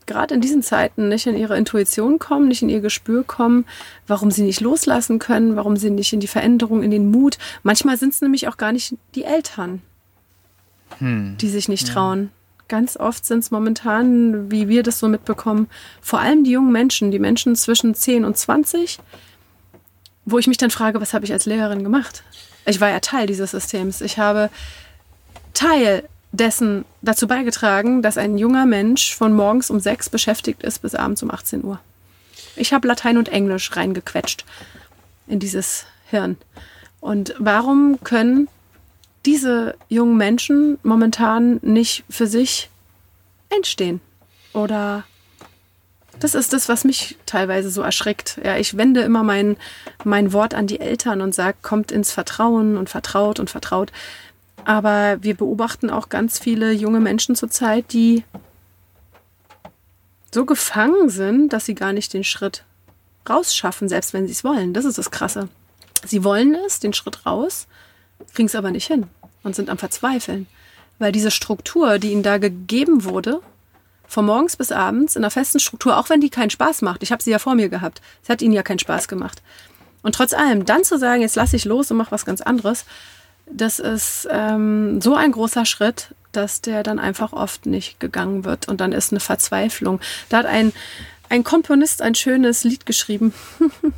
gerade in diesen Zeiten nicht in ihre Intuition kommen, nicht in ihr Gespür kommen, warum sie nicht loslassen können, warum sie nicht in die Veränderung, in den Mut. Manchmal sind es nämlich auch gar nicht die Eltern, hm. die sich nicht trauen. Ganz oft sind es momentan, wie wir das so mitbekommen, vor allem die jungen Menschen, die Menschen zwischen 10 und 20, wo ich mich dann frage, was habe ich als Lehrerin gemacht? Ich war ja Teil dieses Systems. Ich habe Teil dessen dazu beigetragen, dass ein junger Mensch von morgens um sechs beschäftigt ist bis abends um 18 Uhr. Ich habe Latein und Englisch reingequetscht in dieses Hirn. Und warum können diese jungen Menschen momentan nicht für sich entstehen? Oder das ist das, was mich teilweise so erschreckt. Ja, ich wende immer mein, mein Wort an die Eltern und sage, kommt ins Vertrauen und vertraut und vertraut. Aber wir beobachten auch ganz viele junge Menschen zurzeit, die so gefangen sind, dass sie gar nicht den Schritt rausschaffen, selbst wenn sie es wollen. Das ist das Krasse. Sie wollen es, den Schritt raus, kriegen es aber nicht hin und sind am Verzweifeln. Weil diese Struktur, die ihnen da gegeben wurde, von morgens bis abends in einer festen Struktur, auch wenn die keinen Spaß macht, ich habe sie ja vor mir gehabt, es hat ihnen ja keinen Spaß gemacht. Und trotz allem, dann zu sagen, jetzt lasse ich los und mache was ganz anderes, das ist ähm, so ein großer Schritt, dass der dann einfach oft nicht gegangen wird. Und dann ist eine Verzweiflung. Da hat ein, ein Komponist ein schönes Lied geschrieben. <laughs>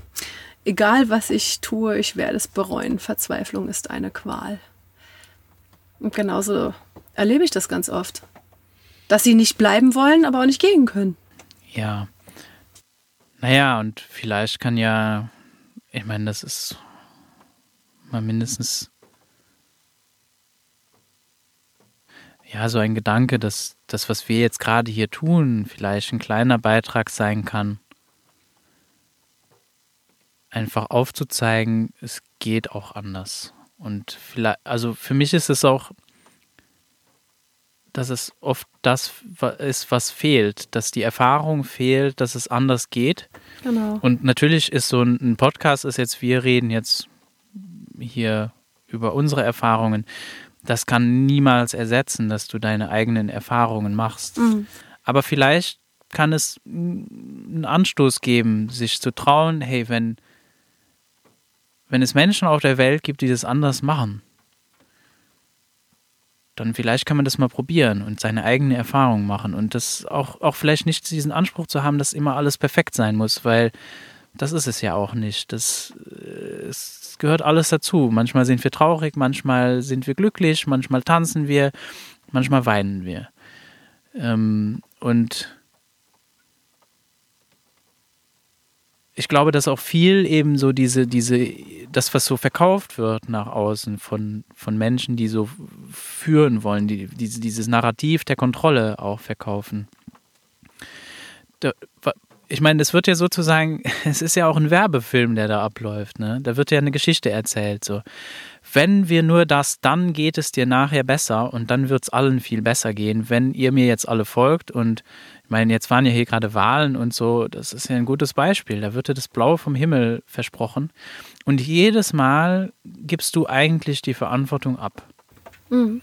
Egal was ich tue, ich werde es bereuen. Verzweiflung ist eine Qual. Und genauso erlebe ich das ganz oft. Dass sie nicht bleiben wollen, aber auch nicht gehen können. Ja. Naja, und vielleicht kann ja, ich meine, das ist mal mindestens ja, so ein Gedanke, dass das, was wir jetzt gerade hier tun, vielleicht ein kleiner Beitrag sein kann. Einfach aufzuzeigen, es geht auch anders. Und vielleicht, also für mich ist es auch, dass es oft das ist, was fehlt, dass die Erfahrung fehlt, dass es anders geht. Genau. Und natürlich ist so ein Podcast ist jetzt, wir reden jetzt hier über unsere Erfahrungen das kann niemals ersetzen, dass du deine eigenen Erfahrungen machst. Mhm. Aber vielleicht kann es einen Anstoß geben, sich zu trauen, hey, wenn, wenn es Menschen auf der Welt gibt, die das anders machen, dann vielleicht kann man das mal probieren und seine eigene Erfahrung machen und das auch, auch vielleicht nicht diesen Anspruch zu haben, dass immer alles perfekt sein muss, weil das ist es ja auch nicht. Das, äh, es gehört alles dazu. Manchmal sind wir traurig, manchmal sind wir glücklich, manchmal tanzen wir, manchmal weinen wir. Ähm, und ich glaube, dass auch viel eben so diese, diese, das, was so verkauft wird nach außen von, von Menschen, die so führen wollen, die, diese, dieses Narrativ der Kontrolle auch verkaufen. Da, ich meine, es wird ja sozusagen, <laughs> es ist ja auch ein Werbefilm, der da abläuft, ne? Da wird ja eine Geschichte erzählt, so. Wenn wir nur das, dann geht es dir nachher besser und dann wird es allen viel besser gehen, wenn ihr mir jetzt alle folgt und ich meine, jetzt waren ja hier gerade Wahlen und so, das ist ja ein gutes Beispiel. Da wird dir das Blaue vom Himmel versprochen und jedes Mal gibst du eigentlich die Verantwortung ab. Mhm.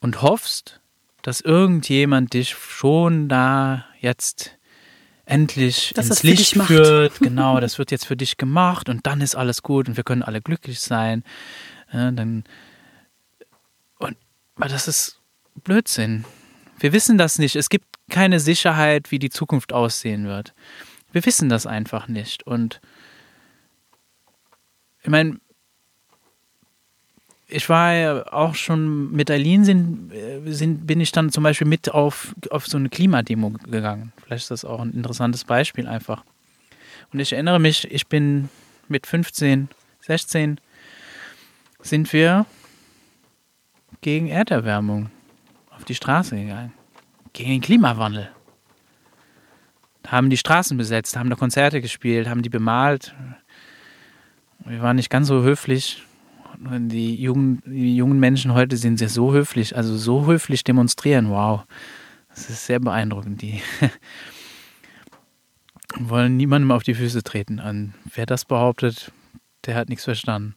Und hoffst, dass irgendjemand dich schon da jetzt endlich Dass ins Licht führt. Genau, das wird jetzt für dich gemacht und dann ist alles gut und wir können alle glücklich sein. Ja, dann und aber das ist Blödsinn. Wir wissen das nicht. Es gibt keine Sicherheit, wie die Zukunft aussehen wird. Wir wissen das einfach nicht. Und ich meine, ich war ja auch schon mit Eileen sind, sind, bin ich dann zum Beispiel mit auf, auf so eine Klimademo gegangen. Vielleicht ist das auch ein interessantes Beispiel einfach. Und ich erinnere mich, ich bin mit 15, 16 sind wir gegen Erderwärmung auf die Straße gegangen. Gegen den Klimawandel. Haben die Straßen besetzt, haben da Konzerte gespielt, haben die bemalt. Wir waren nicht ganz so höflich, die jungen, die jungen Menschen heute sind sehr so höflich, also so höflich demonstrieren. Wow, das ist sehr beeindruckend. Die <laughs> wollen niemandem auf die Füße treten. An wer das behauptet, der hat nichts verstanden.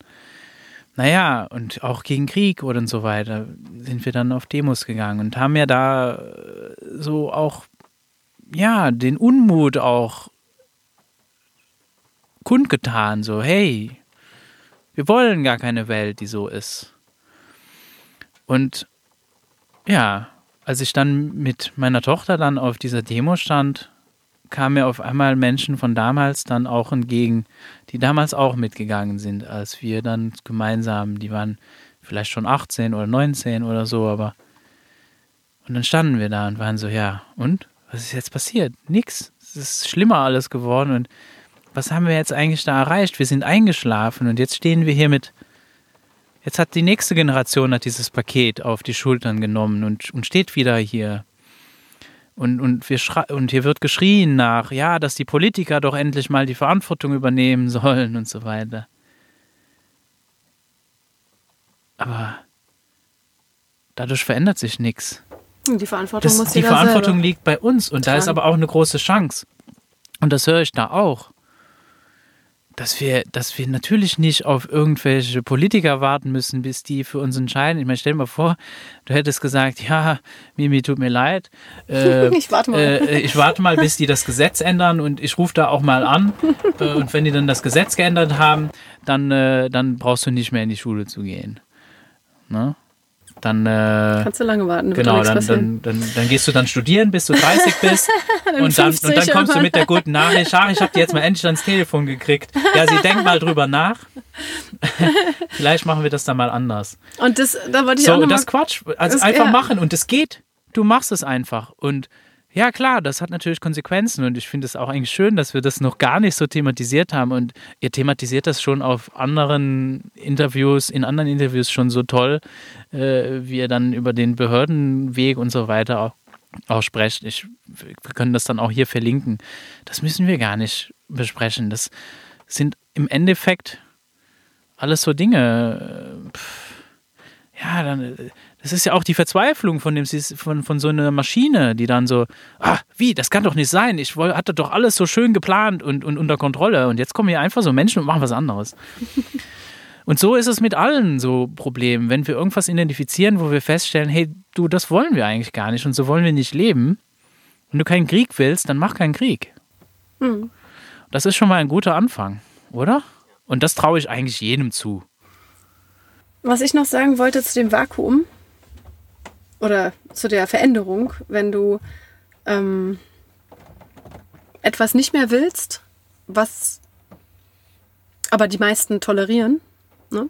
naja, und auch gegen Krieg oder und so weiter sind wir dann auf Demos gegangen und haben ja da äh, so auch, ja, den Unmut auch kundgetan, so, hey, wir wollen gar keine Welt, die so ist. Und ja, als ich dann mit meiner Tochter dann auf dieser Demo stand, kamen mir auf einmal Menschen von damals dann auch entgegen, die damals auch mitgegangen sind, als wir dann gemeinsam, die waren vielleicht schon 18 oder 19 oder so, aber und dann standen wir da und waren so, ja, und? Was ist jetzt passiert? Nix. Es ist schlimmer alles geworden und was haben wir jetzt eigentlich da erreicht? Wir sind eingeschlafen und jetzt stehen wir hier mit, jetzt hat die nächste Generation hat dieses Paket auf die Schultern genommen und, und steht wieder hier und, und, wir und hier wird geschrien nach, ja, dass die Politiker doch endlich mal die Verantwortung übernehmen sollen und so weiter. Aber dadurch verändert sich nichts. Die Verantwortung das, Die Verantwortung liegt bei uns und tragen. da ist aber auch eine große Chance. Und das höre ich da auch dass wir, dass wir natürlich nicht auf irgendwelche Politiker warten müssen, bis die für uns entscheiden. Ich meine, stell dir mal vor, du hättest gesagt, ja, Mimi, tut mir leid. <laughs> Äh, ich warte mal. Äh, ich warte mal, bis die das Gesetz ändern und ich rufe da auch mal an. <laughs> äh, und wenn die dann das Gesetz geändert haben, dann, äh, dann brauchst du nicht mehr in die Schule zu gehen. Ne? Dann äh, kannst du lange warten. Genau, dann, dann, dann, dann, gehst du dann studieren, bis du 30 <laughs> bist und, dann, und dann kommst du mit der guten Nachricht, ach, ich habe die jetzt mal endlich ans Telefon gekriegt. Ja, sie denkt mal drüber nach. <laughs> Vielleicht machen wir das dann mal anders. Und das, da wollte ich so, auch noch das Quatsch, also einfach ja. machen und es geht. Du machst es einfach und ja, klar, das hat natürlich Konsequenzen und ich finde es auch eigentlich schön, dass wir das noch gar nicht so thematisiert haben und ihr thematisiert das schon auf anderen Interviews, in anderen Interviews schon so toll, äh, wie ihr dann über den Behördenweg und so weiter auch, auch sprecht. Ich, wir können das dann auch hier verlinken. Das müssen wir gar nicht besprechen. Das sind im Endeffekt alles so Dinge. Äh, pff, ja, dann äh, das ist ja auch die Verzweiflung von, dem, von, von so einer Maschine, die dann so, ah, wie, das kann doch nicht sein. Ich hatte doch alles so schön geplant und, und unter Kontrolle. Und jetzt kommen hier einfach so Menschen und machen was anderes. <laughs> Und so ist es mit allen so Problemen. Wenn wir irgendwas identifizieren, wo wir feststellen, hey, du, das wollen wir eigentlich gar nicht und so wollen wir nicht leben. Wenn du keinen Krieg willst, dann mach keinen Krieg. Mhm. Das ist schon mal ein guter Anfang, oder? Und das traue ich eigentlich jedem zu. Was ich noch sagen wollte zu dem Vakuum, oder zu der Veränderung, wenn du ähm, etwas nicht mehr willst, was aber die meisten tolerieren, ne?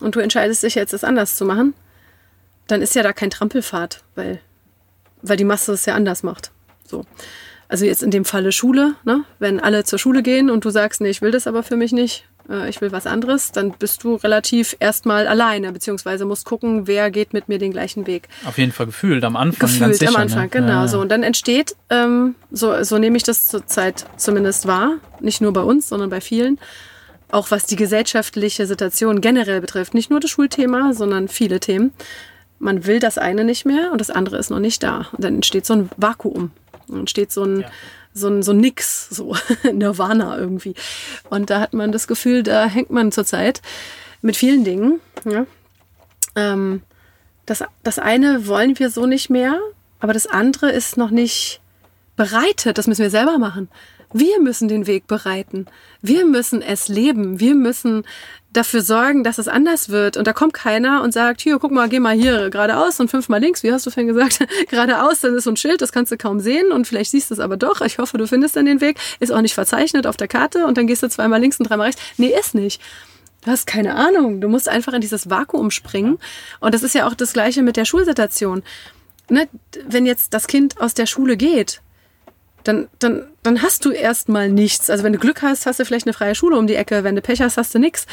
und du entscheidest dich jetzt, es anders zu machen, dann ist ja da kein Trampelfahrt, weil, weil die Masse es ja anders macht. So. Also jetzt in dem Falle Schule, ne? wenn alle zur Schule gehen und du sagst, nee, ich will das aber für mich nicht, äh, ich will was anderes, dann bist du relativ erstmal alleine, beziehungsweise musst gucken, wer geht mit mir den gleichen Weg. Auf jeden Fall gefühlt am Anfang. Gefühlt ganz sicher, am Anfang, ne? genau ja. so. Und dann entsteht, ähm, so, so nehme ich das zurzeit zumindest wahr, nicht nur bei uns, sondern bei vielen, auch was die gesellschaftliche Situation generell betrifft, nicht nur das Schulthema, sondern viele Themen. Man will das eine nicht mehr und das andere ist noch nicht da. Und dann entsteht so ein Vakuum. Dann entsteht so ein, ja so ein, so ein Nix, so <laughs> Nirvana irgendwie. Und da hat man das Gefühl, da hängt man zurzeit mit vielen Dingen. Ja. Ähm, das, das eine wollen wir so nicht mehr, aber das andere ist noch nicht bereitet. Das müssen wir selber machen. Wir müssen den Weg bereiten. Wir müssen es leben. Wir müssen dafür sorgen, dass es anders wird. Und da kommt keiner und sagt, hier, guck mal, geh mal hier geradeaus und fünfmal links. Wie hast du vorhin gesagt? <laughs> geradeaus, dann ist so ein Schild, das kannst du kaum sehen und vielleicht siehst du es aber doch. Ich hoffe, du findest dann den Weg. Ist auch nicht verzeichnet auf der Karte und dann gehst du zweimal links und dreimal rechts. Nee, ist nicht. Du hast keine Ahnung. Du musst einfach in dieses Vakuum springen. Und das ist ja auch das Gleiche mit der Schulsituation. Ne? Wenn jetzt das Kind aus der Schule geht, dann, dann, dann hast du erstmal nichts. Also wenn du Glück hast, hast du vielleicht eine freie Schule um die Ecke. Wenn du Pech hast, hast du nichts.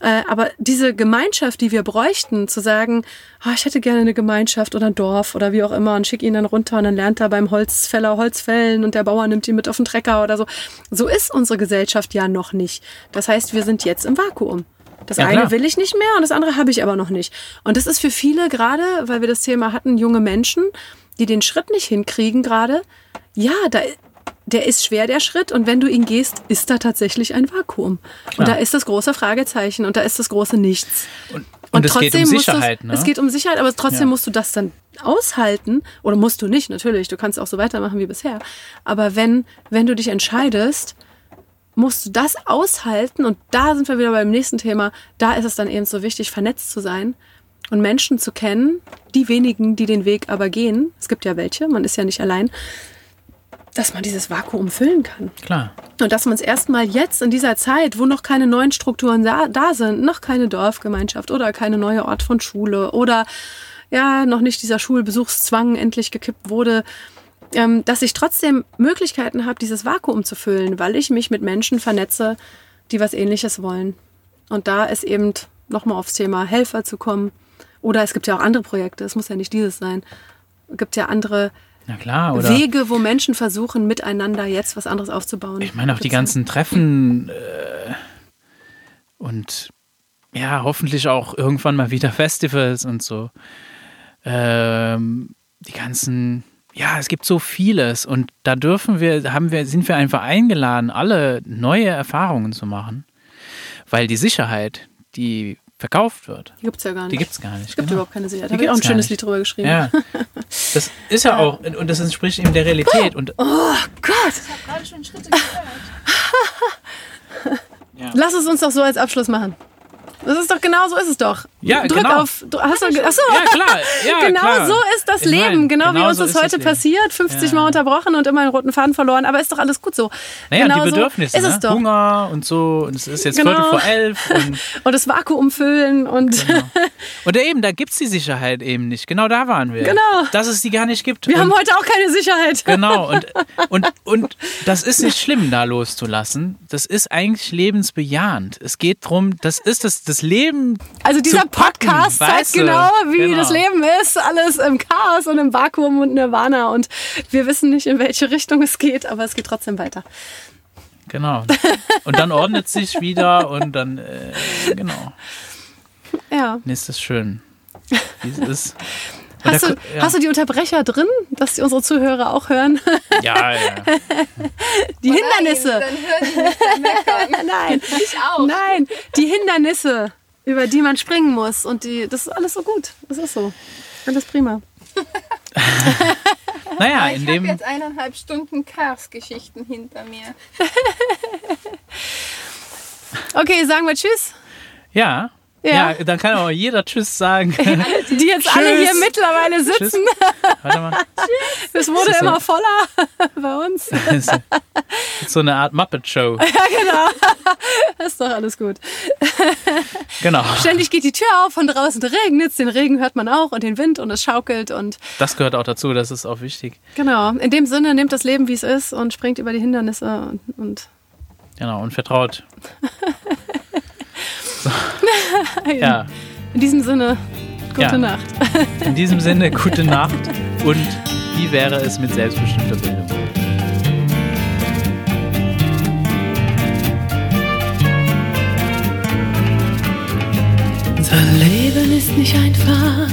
Äh, aber diese Gemeinschaft, die wir bräuchten, zu sagen, oh, ich hätte gerne eine Gemeinschaft oder ein Dorf oder wie auch immer und schick ihn dann runter und dann lernt er beim Holzfäller Holz fällen und der Bauer nimmt ihn mit auf den Trecker oder so. So ist unsere Gesellschaft ja noch nicht. Das heißt, wir sind jetzt im Vakuum. Das ja, eine will ich nicht mehr und das andere habe ich aber noch nicht. Und das ist für viele gerade, weil wir das Thema hatten, junge Menschen, die den Schritt nicht hinkriegen gerade, ja, da, der ist schwer, der Schritt. Und wenn du ihn gehst, ist da tatsächlich ein Vakuum. Und da ist das große Fragezeichen und da ist das große Nichts. Und, und, es geht um Sicherheit, ne? Es geht um Sicherheit, aber trotzdem Ja. musst du das dann aushalten. Oder musst du nicht, natürlich. Du kannst auch so weitermachen wie bisher. Aber wenn, wenn du dich entscheidest, musst du das aushalten. Und da sind wir wieder beim nächsten Thema. Da ist es dann eben so wichtig, vernetzt zu sein und Menschen zu kennen. Die wenigen, die den Weg aber gehen. Es gibt ja welche, man ist ja nicht allein. Dass man dieses Vakuum füllen kann. Klar. Und dass man es erstmal jetzt in dieser Zeit, wo noch keine neuen Strukturen da, da sind, noch keine Dorfgemeinschaft oder keine neue Ort von Schule oder ja, noch nicht dieser Schulbesuchszwang endlich gekippt wurde, ähm, dass ich trotzdem Möglichkeiten habe, dieses Vakuum zu füllen, weil ich mich mit Menschen vernetze, die was ähnliches wollen. Und da ist eben nochmal aufs Thema Helfer zu kommen. Oder es gibt ja auch andere Projekte, es muss ja nicht dieses sein. Es gibt ja andere klar? Wege, wo Menschen versuchen, miteinander jetzt was anderes aufzubauen. Ich meine auch die ja. ganzen Treffen äh, und ja, hoffentlich auch irgendwann mal wieder <laughs> Festivals und so. Ähm, die ganzen, ja, es gibt so vieles und da dürfen wir, haben wir, sind wir einfach eingeladen, alle neue Erfahrungen zu machen, weil die Sicherheit, die verkauft wird, Die gibt's ja gar nicht. die gibt es gar nicht. Es gibt genau. überhaupt keine Sicherheit. Die Da habe ich auch ein schönes nicht. Lied drüber geschrieben. Ja, <laughs> das ist ja auch, und das entspricht eben der Realität. Und Oh Gott, Ich habe gerade schon Schritte gehört. <laughs> ja. lass es uns doch so als Abschluss machen. Das ist doch genau so ist es doch. Ja, Drück genau. auf. Hast du, achso, ja, klar, ja, <laughs> genau klar. so ist das Ich mein, Leben. Genau, wie genau uns so das heute Leben. passiert. 50 Ja. Mal unterbrochen und immer einen roten Faden verloren. Aber ist doch alles gut so. Naja, genau die Bedürfnisse, so ist ne? Hunger und so. Und es ist jetzt Genau. Viertel vor elf. <laughs> Und, Und das Vakuum füllen und genau. <laughs> und eben, da gibt es die Sicherheit eben nicht. Genau da waren wir. Genau. Dass es die gar nicht gibt. wir und, haben heute auch keine Sicherheit. Genau, und, und, und das ist nicht schlimm, da loszulassen. Das ist eigentlich lebensbejahend. Es geht darum, das ist das, das Leben. Also dieser Podcast zeigt weißt du? genau, wie Genau. das Leben ist. Alles im Chaos und im Vakuum und Nirvana. Und wir wissen nicht, in welche Richtung es geht, aber es geht trotzdem weiter. Genau. Und dann ordnet sich wieder und dann, äh, genau. Ja. Nee, ist das schön. Wie es ist. Hast du, hast du die Unterbrecher drin, dass die unsere Zuhörer auch hören? ja, ja. <laughs> Die Oh Hindernisse. Nein, dann hören die meckern. <laughs> Nein, Ich auch. nein, die Hindernisse, über die man springen muss. Und die, das ist alles so gut. Das ist so. Alles prima. <laughs> Naja, Ich in habe dem. jetzt eineinhalb Stunden Cars-Geschichten hinter mir. <laughs> Okay, sagen wir Tschüss. Ja. Ja. Ja, dann kann auch jeder Tschüss sagen. <laughs> Die jetzt alle hier Tschüss. mittlerweile Tschüss. sitzen. Warte mal. <laughs> Es wurde immer so- voller <laughs> bei uns. So eine Art Muppet-Show. Ja, genau. Das ist doch alles gut. Genau. Ständig geht die Tür auf, von draußen regnet es. Den Regen hört man auch und den Wind und es schaukelt. Und Das gehört auch dazu, das ist auch wichtig. genau, in dem Sinne nehmt das Leben, wie es ist und springt über die Hindernisse. Und, und Genau, und vertraut. So. <laughs> Ja, in diesem Sinne, gute Ja. Nacht. in diesem Sinne, <laughs> gute Nacht und wie wäre es mit selbstbestimmter Bildung? Unser Leben ist nicht einfach,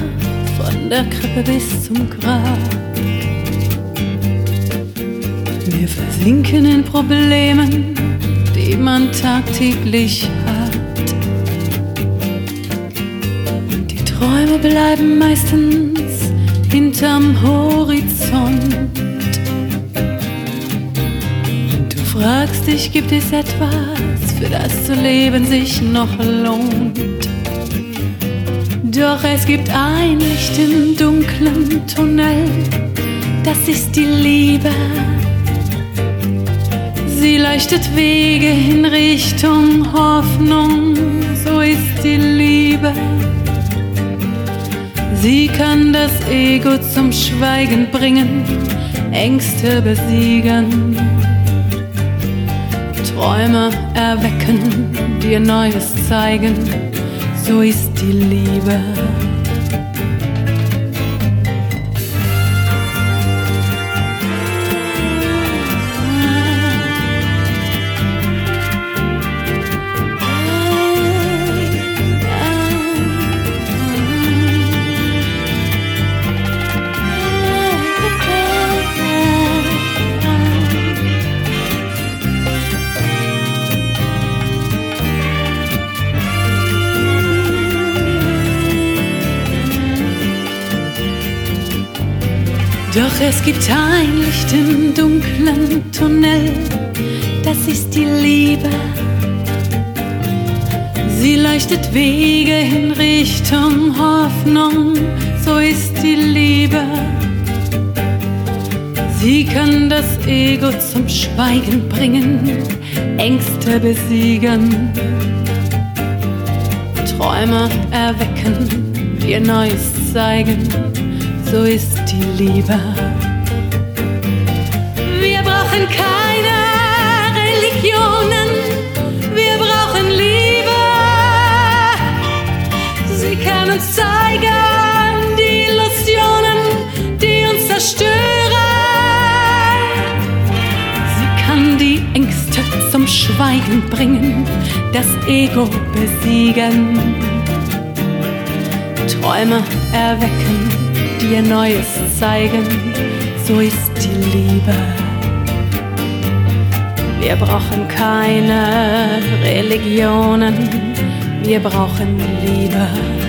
von der Krippe bis zum Grab. Wir versinken in Problemen, die man tagtäglich hat. Träume bleiben meistens hinterm Horizont. Du fragst dich, gibt es etwas, für das zu leben sich noch lohnt? Doch es gibt ein Licht im dunklen Tunnel, das ist die Liebe. Sie leuchtet Wege in Richtung Hoffnung, so ist die Liebe. Sie kann das Ego zum Schweigen bringen, Ängste besiegen, Träume erwecken, dir Neues zeigen, so ist die Liebe. Es gibt ein Licht im dunklen Tunnel, das ist die Liebe. Sie leuchtet Wege in Richtung Hoffnung, so ist die Liebe. Sie kann das Ego zum Schweigen bringen, Ängste besiegen, Träume erwecken, dir Neues zeigen, so ist die Liebe. Wir brauchen keine Religionen, wir brauchen Liebe. Sie kann uns zeigen die Illusionen, die uns zerstören. Sie kann die Ängste zum Schweigen bringen, das Ego besiegen, Träume erwecken, dir Neues zeigen, so ist die Liebe. Wir brauchen keine Religionen, wir brauchen Liebe.